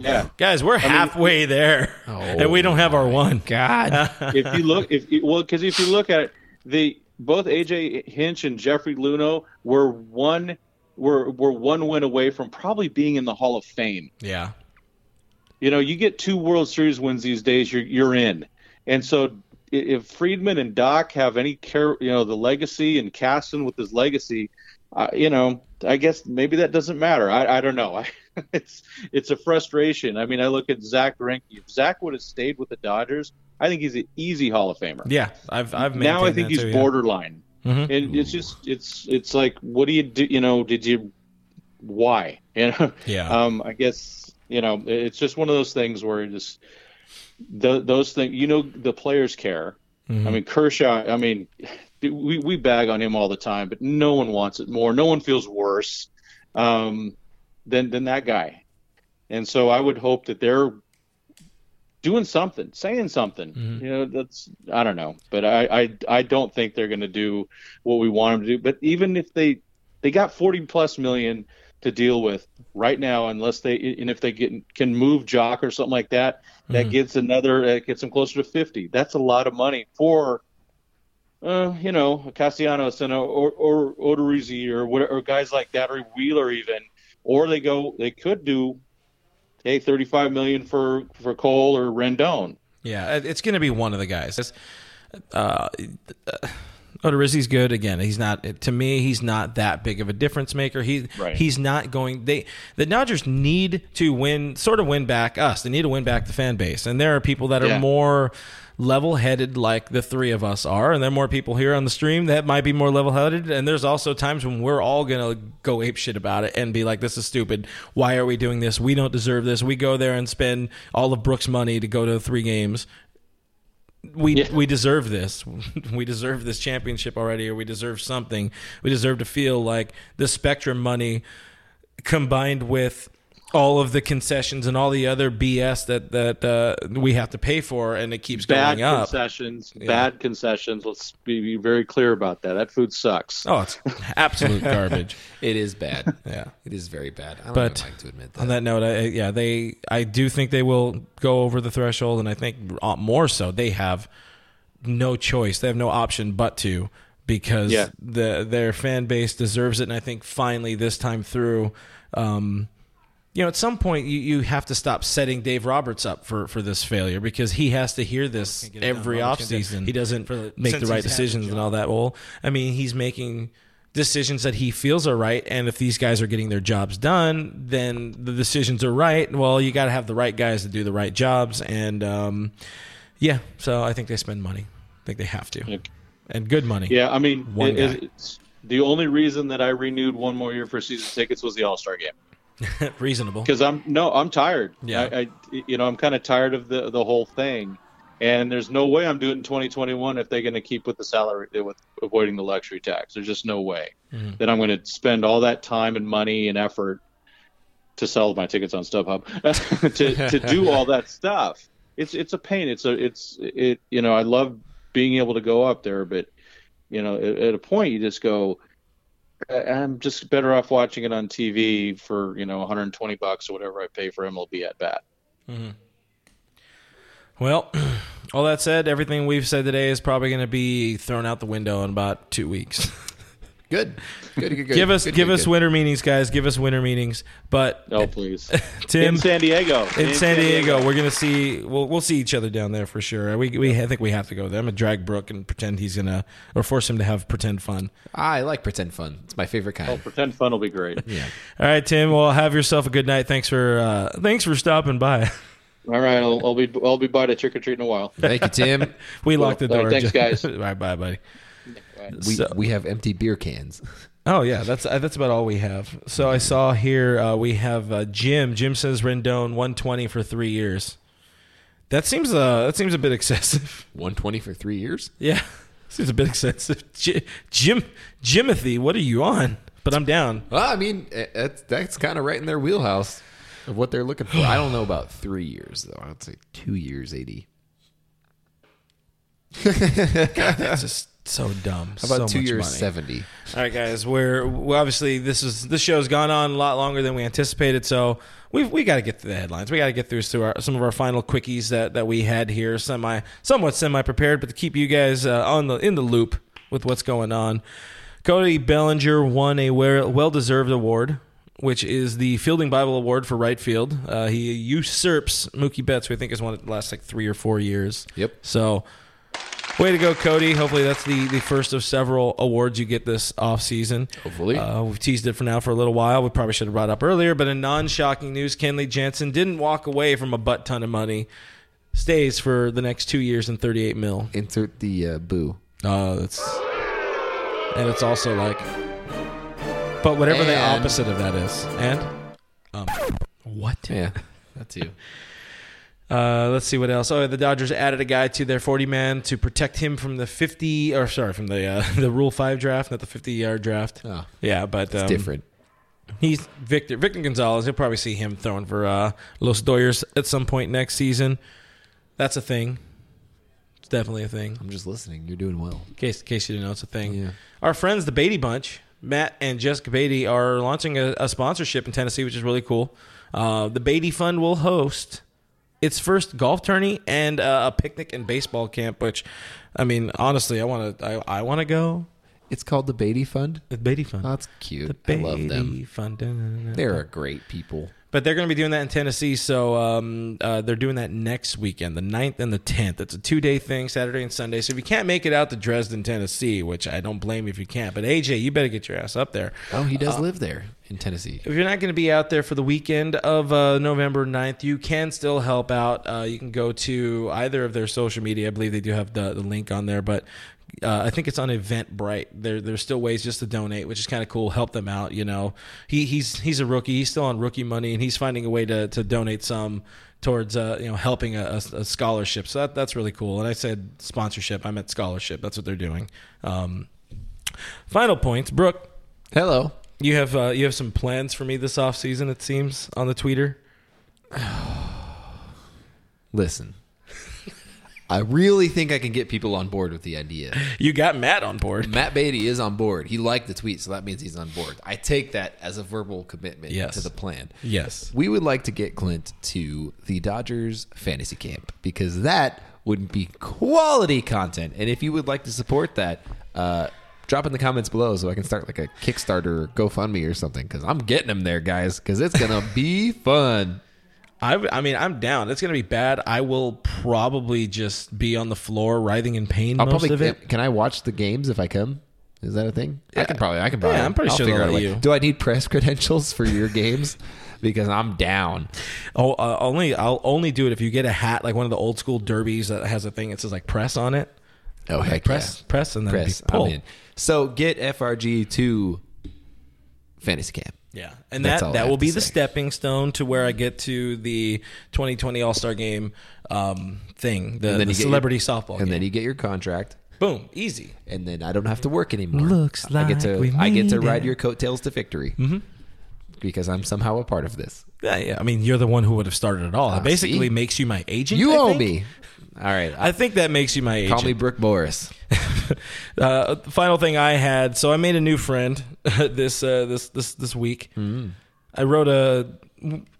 yeah, Guys, we're halfway there, and we don't have our one. God. if you look, if you, well, because if you look at it, the both AJ Hinch and Jeffrey Luhnow were one were were one win away from probably being in the Hall of Fame. Yeah. You know, you get two World Series wins these days, you're you're in. And so if Friedman and Doc have any care, you know, the legacy and Kasten with his legacy, uh, you know, I guess maybe that doesn't matter. I, I don't know. I, it's it's a frustration. I mean, I look at Zack Greinke. If Zack would have stayed with the Dodgers, I think he's an easy Hall of Famer. Yeah. I've I've now I think he's too, yeah. borderline, Mhm. and it's just it's it's like, what do you do? You know, did you why? You know, Yeah. um, I guess you know it's just one of those things where just the, those things. You know, the players care. Mm-hmm. I mean, Kershaw. I mean, we we bag on him all the time, but no one wants it more. No one feels worse um, than than that guy. And so I would hope that they're doing something, saying something. Mm-hmm. You know, that's I don't know, but I I, I don't think they're going to do what we want them to do. But even if they they got 40 plus million to deal with right now, unless they and if they get can move Joc or something like that, that gets another that gets them closer to 50. That's a lot of money for. Uh, you know, Castellanos and or or Odorizzi or what or guys like that or Wheeler even, or they go they could do, hey, thirty five million for for Cole or Rendon. Yeah, it's going to be one of the guys. Uh, Odorizzi's good. Again, he's not to me. He's not that big of a difference maker. He Right. he's not going. They the Dodgers need to win, sort of win back us. They need to win back the fan base, and there are people that are Yeah. More level-headed like the three of us are and there are more people here on the stream that might be more level-headed and there's also times when we're all gonna go ape shit about it and be like this is stupid why are we doing this we don't deserve this we go there and spend all of brooks money to go to three games we Yeah. we deserve this. We deserve this championship already, or we deserve something. We deserve to feel like the Spectrum money combined with all of the concessions and all the other BS that that uh, we have to pay for, and it keeps Bad going up. concessions, bad concessions. Let's be, be very clear about that. That food sucks. Oh, it's absolute garbage. It is bad. Yeah. It is very bad. I don't But even like to admit that. On that note, I, yeah, they I do think they will go over the threshold, and I think uh, more so they have no choice. They have no option but to because Yeah. the their fan base deserves it, and I think finally this time through. Um, you know, at some point you, you have to stop setting Dave Roberts up for, for this failure because he has to hear this every offseason. He doesn't make the right decisions and all that. Well, I mean, he's making decisions that he feels are right. And if these guys are getting their jobs done, then the decisions are right. Well, you got to have the right guys to do the right jobs. And um, yeah, so I think they spend money. I think they have to. Yeah. And good money. Yeah, I mean, it- it's, the only reason that I renewed one more year for season tickets was the All Star game. Reasonable. because I'm no, I'm tired. Yeah. I, I you know, I'm kind of tired of the the whole thing, and there's no way I'm doing it in 2021 if they're going to keep with the salary with avoiding the luxury tax. There's just no way mm-hmm. that I'm going to spend all that time and money and effort to sell my tickets on StubHub to to do all that stuff. It's it's a pain. It's a it's it. You know, I love being able to go up there, but you know, at, at a point you just go. I'm just better off watching it on TV for you know 120 bucks or whatever I pay for MLB at bat. Mm-hmm. Well, all that said, everything we've said today is probably going to be thrown out the window in about two weeks. Good. Good. Good. good. give us Good, give good, us good. winter meetings, guys. Give us winter meetings. But Oh please, Tim in San Diego, in San Diego, we're gonna see. We'll we'll see each other down there for sure. We we I think we have to go there. I'm gonna drag Brooke and pretend he's gonna or force him to have pretend fun. I like pretend fun. It's my favorite kind. Oh, pretend fun will be great. yeah. All right, Tim. Well, have yourself a good night. Thanks for uh, thanks for stopping by. All right, I'll, I'll be I'll be by to trick or treat in a while. Thank you, Tim. We locked the All right, door. thanks, guys. All right, bye, buddy. We So- we have empty beer cans. Oh yeah, that's uh, that's about all we have. So I saw here uh, we have uh, Jim. Jim says Rendon 120 for three years. That seems uh that seems a bit excessive. 120 for three years. Yeah, seems a bit excessive. J- Jim Jimothy, what are you on? But I'm down. Well, I mean, that's that's kind of right in their wheelhouse of what they're looking for. I don't know about three years though. I'd say two years, eighty. That's just so dumb. How about so two much years, money. seventy? All right, guys. We're well, obviously this is this show's gone on a lot longer than we anticipated, so we've we got to get through the headlines. We got to get through to our, some of our final quickies that, that we had here, semi somewhat semi prepared, but to keep you guys uh, on the in the loop with what's going on. Cody Bellinger won a well deserved award, which is the Fielding Bible Award for right field. Uh, he usurps Mookie Betts, who I think has won it the last like three or four years. Yep. So Way to go, Cody. Hopefully that's the, the first of several awards you get this off season. Hopefully. Uh, we've teased it for now for a little while. We probably should have brought it up earlier, but in non-shocking news, Kenley Jansen didn't walk away from a butt ton of money. Stays for the next two years and 38 mil. Insert the uh, boo. Uh, that's and it's also like, but whatever the opposite of that is, and um, what? Yeah, that too. Uh, let's see what else. Oh, the Dodgers added a guy to their 40 man to protect him from the 50 or sorry, from the uh, the Rule 5 draft, not the 50 yard draft. Oh, Yeah, but it's um, different. He's Victor Victor Gonzalez. You'll probably see him throwing for uh, Los Doyers at some point next season. That's a thing. It's definitely a thing. I'm just listening. You're doing well. In case, in case you didn't know, it's a thing. Yeah. Our friends, the Beaty Bunch, Matt and Jessica Beaty, are launching a, a sponsorship in Tennessee, which is really cool. Uh, the Beaty Fund will host its first golf tourney and uh, a picnic and baseball camp. Which, I mean, honestly, I want to. I, I want to go. It's called the Beaty Fund. The Beaty Fund. Oh, that's cute. the I love them. Fund. They're a great people. But they're going to be doing that in Tennessee. So um, uh, they're doing that next weekend, the 9th and the 10th. It's a two day thing, Saturday and Sunday. So if you can't make it out to Dresden, Tennessee, which I don't blame you if you can't, but AJ, you better get your ass up there. Oh, he does live there in Tennessee. If you're not going to be out there for the weekend of uh, November 9th, you can still help out. Uh, you can go to either of their social media. I believe they do have the, the link on there, but uh, I think it's on Eventbrite. There, there's still ways just to donate, which is kind of cool. Help them out. You know, he, he's he's a rookie. He's still on rookie money, and he's finding a way to, to donate some towards uh, you know helping a, a, scholarship. So that, that's really cool. And I said sponsorship. I meant scholarship. That's what they're doing. Um, final points, Brooke. Hello. You have uh, you have some plans for me this off season. It seems on the tweeter. Listen. I really think I can get people on board with the idea. You got Matt on board. Matt Beaty is on board. He liked the tweet, so that means he's on board. I take that as a verbal commitment Yes. to the plan. Yes. We would like to get Clint to the Dodgers fantasy camp because that would be quality content. And if you would like to support that, uh, drop in the comments below so I can start like a Kickstarter or GoFundMe or something because I'm getting them there, guys, because it's going to be fun. I, I mean, I'm down. It's gonna be bad. I will probably just be on the floor writhing in pain I'll most probably of it. Can I watch the games if I come? Is that a thing? I can probably. I can probably. Yeah, I'm pretty I'll sure figure they'll out a let way. you. Do I need press credentials for your games? Because I'm down. Oh, uh, only I'll only do it if you get a hat like one of the old school derbies that has a thing that says like press on it. Oh Like press, yeah. press, and then press. be pull. So get FRG to fantasy camp. Yeah, and That's that that will be the say. stepping stone to where I get to the 2020 All Star Game um, thing, the, the get your- celebrity softball. and game. then you get your contract, boom, easy. and then I don't have to work anymore. Looks I get to like I get to ride it. your coattails to victory mm-hmm. because I'm somehow a part of this. Yeah, yeah, I mean, you're the one who would have started it all. Ah, It basically see? makes you my agent. You I owe think. me. All right, I think that makes you my agent. call me Brooke Morris. uh, final thing I had. So I made a new friend this uh, this this this week. I wrote a.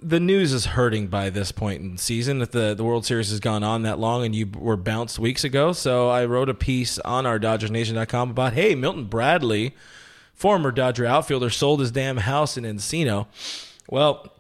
The news is hurting by this point in the season. That the the World Series has gone on that long, and you were bounced weeks ago. So I wrote a piece on our DodgersNation.com about hey Milton Bradley, former Dodger outfielder, sold his damn house in Encino. Well,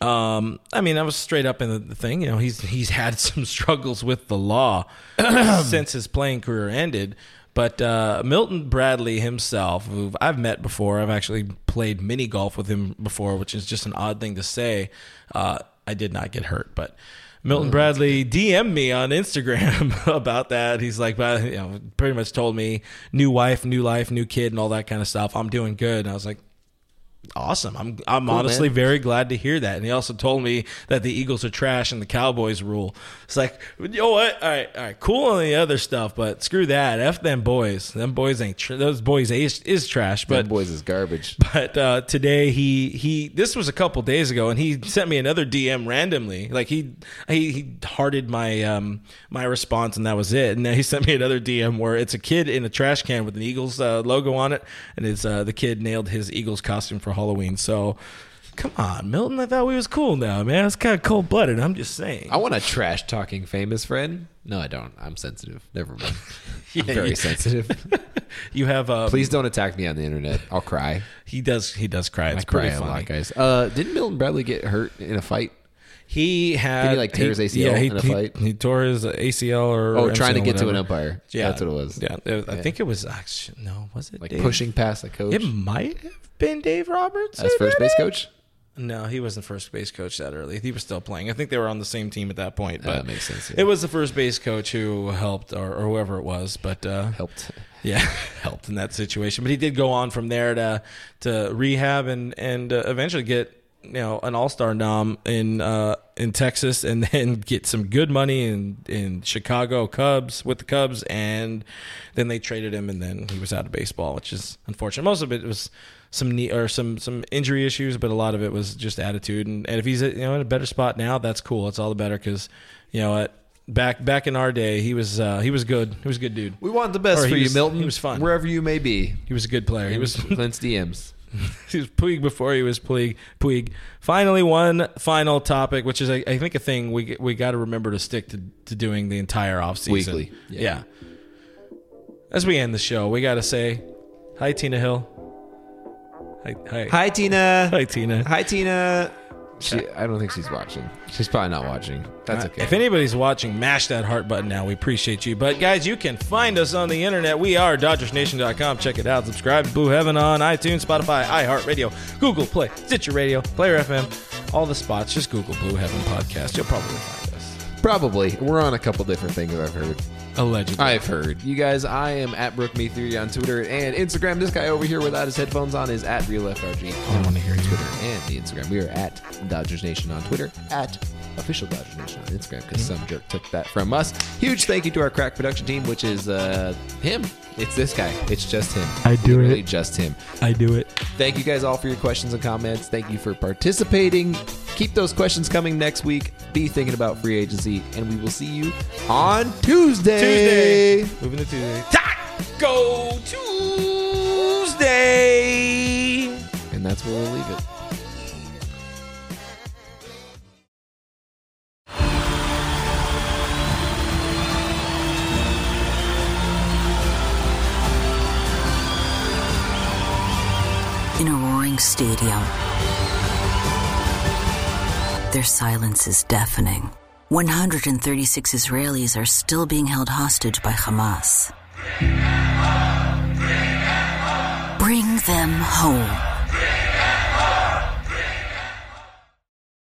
um, I mean, I was straight up in the, thing. You know, he's he's had some struggles with the law since his playing career ended. But uh, Milton Bradley himself, who I've met before, I've actually played mini golf with him before, which is just an odd thing to say. Uh, I did not get hurt, but Milton Bradley DM'd me on Instagram about that. He's like, you know, pretty much told me new wife, new life, new kid, and all that kind of stuff. I'm doing good, and I was like, awesome. I'm I'm honestly man. very glad to hear that. And he also told me that the Eagles are trash and the Cowboys rule. It's like, you know what? All right, all right, cool on the other stuff, but screw that. F them boys. Them boys ain't. Tr- those boys is, is trash. But But boys is garbage. but uh, today he he this was a couple days ago, and he sent me another DM randomly. Like he he, he hearted my um my response, and that was it. And then he sent me another DM where it's a kid in a trash can with an Eagles uh, logo on it, and it's uh, the kid nailed his Eagles costume for Halloween. So. Come on, Milton. I thought we was cool now, man. It's kind of cold blooded. I'm just saying. I want a trash talking famous friend. No, I don't. I'm sensitive. Never mind. I'm very you- sensitive. You have uh, Please don't attack me on the internet. I'll cry. He does. He does cry. It's I cry pretty a lot, guys. Uh, didn't Milton Bradley get hurt in a fight? He had. Did he, like, tear his ACL he, in a he- fight? He, tore his ACL or. Oh, trying to get to an umpire. Yeah, That's what it was. Yeah, it- I think it was actually no. Was it Like Dave? pushing past the coach It might have been Dave Roberts as first base coach. No, he wasn't first base coach that early. He was still playing. I think they were on the same team at that point. But that makes sense, yeah. It was the first base coach who helped, or, or whoever it was. But uh, Helped. yeah, helped in that situation. But he did go on from there to to rehab and and uh, eventually get you know an All Star nom in uh, in Texas, and then get some good money in in Chicago Cubs with the Cubs, and then they traded him, and then he was out of baseball, which is unfortunate. Most of it was some knee or some some injury issues, but a lot of it was just attitude. And, and if he's you know in a better spot now, that's cool. It's all the better because you know. Back back in our day, he was uh, he was good. He was a good dude. We want the best Or for you, was- Milton. he was fun. wherever you may be. He was a good player. He was Clint's DMs. he was Puig before he was Puig. Puig. Finally, one final topic, which is I, I think a thing we we got to remember to stick to, to doing the entire off season. Weekly, Yeah. yeah. As we end the show, we got to say hi, Tina Hill. Hi, hi, Hi, Tina. hi, Tina. Hi, Tina. She, I don't think she's watching. She's probably not watching. That's okay. If anybody's watching, mash that heart button now. We appreciate you. But guys, you can find us on the internet. We are DodgersNation.com. Check it out. Subscribe to Blue Heaven on iTunes, Spotify, iHeartRadio, Google Play, Stitcher Radio, Player FM, all the spots. Just Google Blue Heaven Podcast. You'll probably find. Probably. We're on a couple different things I've heard. Allegedly. I've heard. You guys, I am at BrookMe3 on Twitter and Instagram. This guy over here without his headphones on is at RealFRG on wanna hear you. Twitter and the Instagram. We are at Dodgers Nation on Twitter, at Official Dodgers Nation on Instagram because some jerk took that from us. Huge thank you to our crack production team, which is uh, him. It's this guy. It's just him. I do Literally it. just him. I do it. Thank you guys all for your questions and comments. Thank you for participating. Keep those questions coming next week. Be thinking about free agency, and we will see you on Tuesday. Tuesday. Moving to Tuesday. Taco Tuesday. And that's where we'll leave it. Stadium, their silence is deafening. 136 Israelis are still being held hostage by Hamas. Bring them home.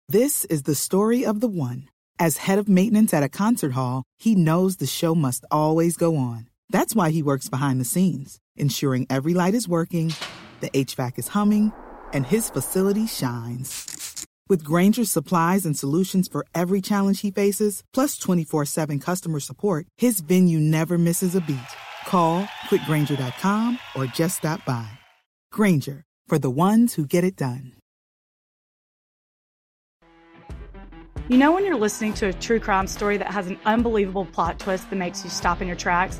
This is the story of the one. As head of maintenance at a concert hall, he knows the show must always go on. That's why he works behind the scenes, ensuring every light is working, the HVAC is humming, and his facility shines. With Grainger's supplies and solutions for every challenge he faces, plus 24 7 customer support, his venue never misses a beat. Call quickgrainger.com or just stop by. Granger, for the ones who get it done. You know, when you're listening to a true crime story that has an unbelievable plot twist that makes you stop in your tracks?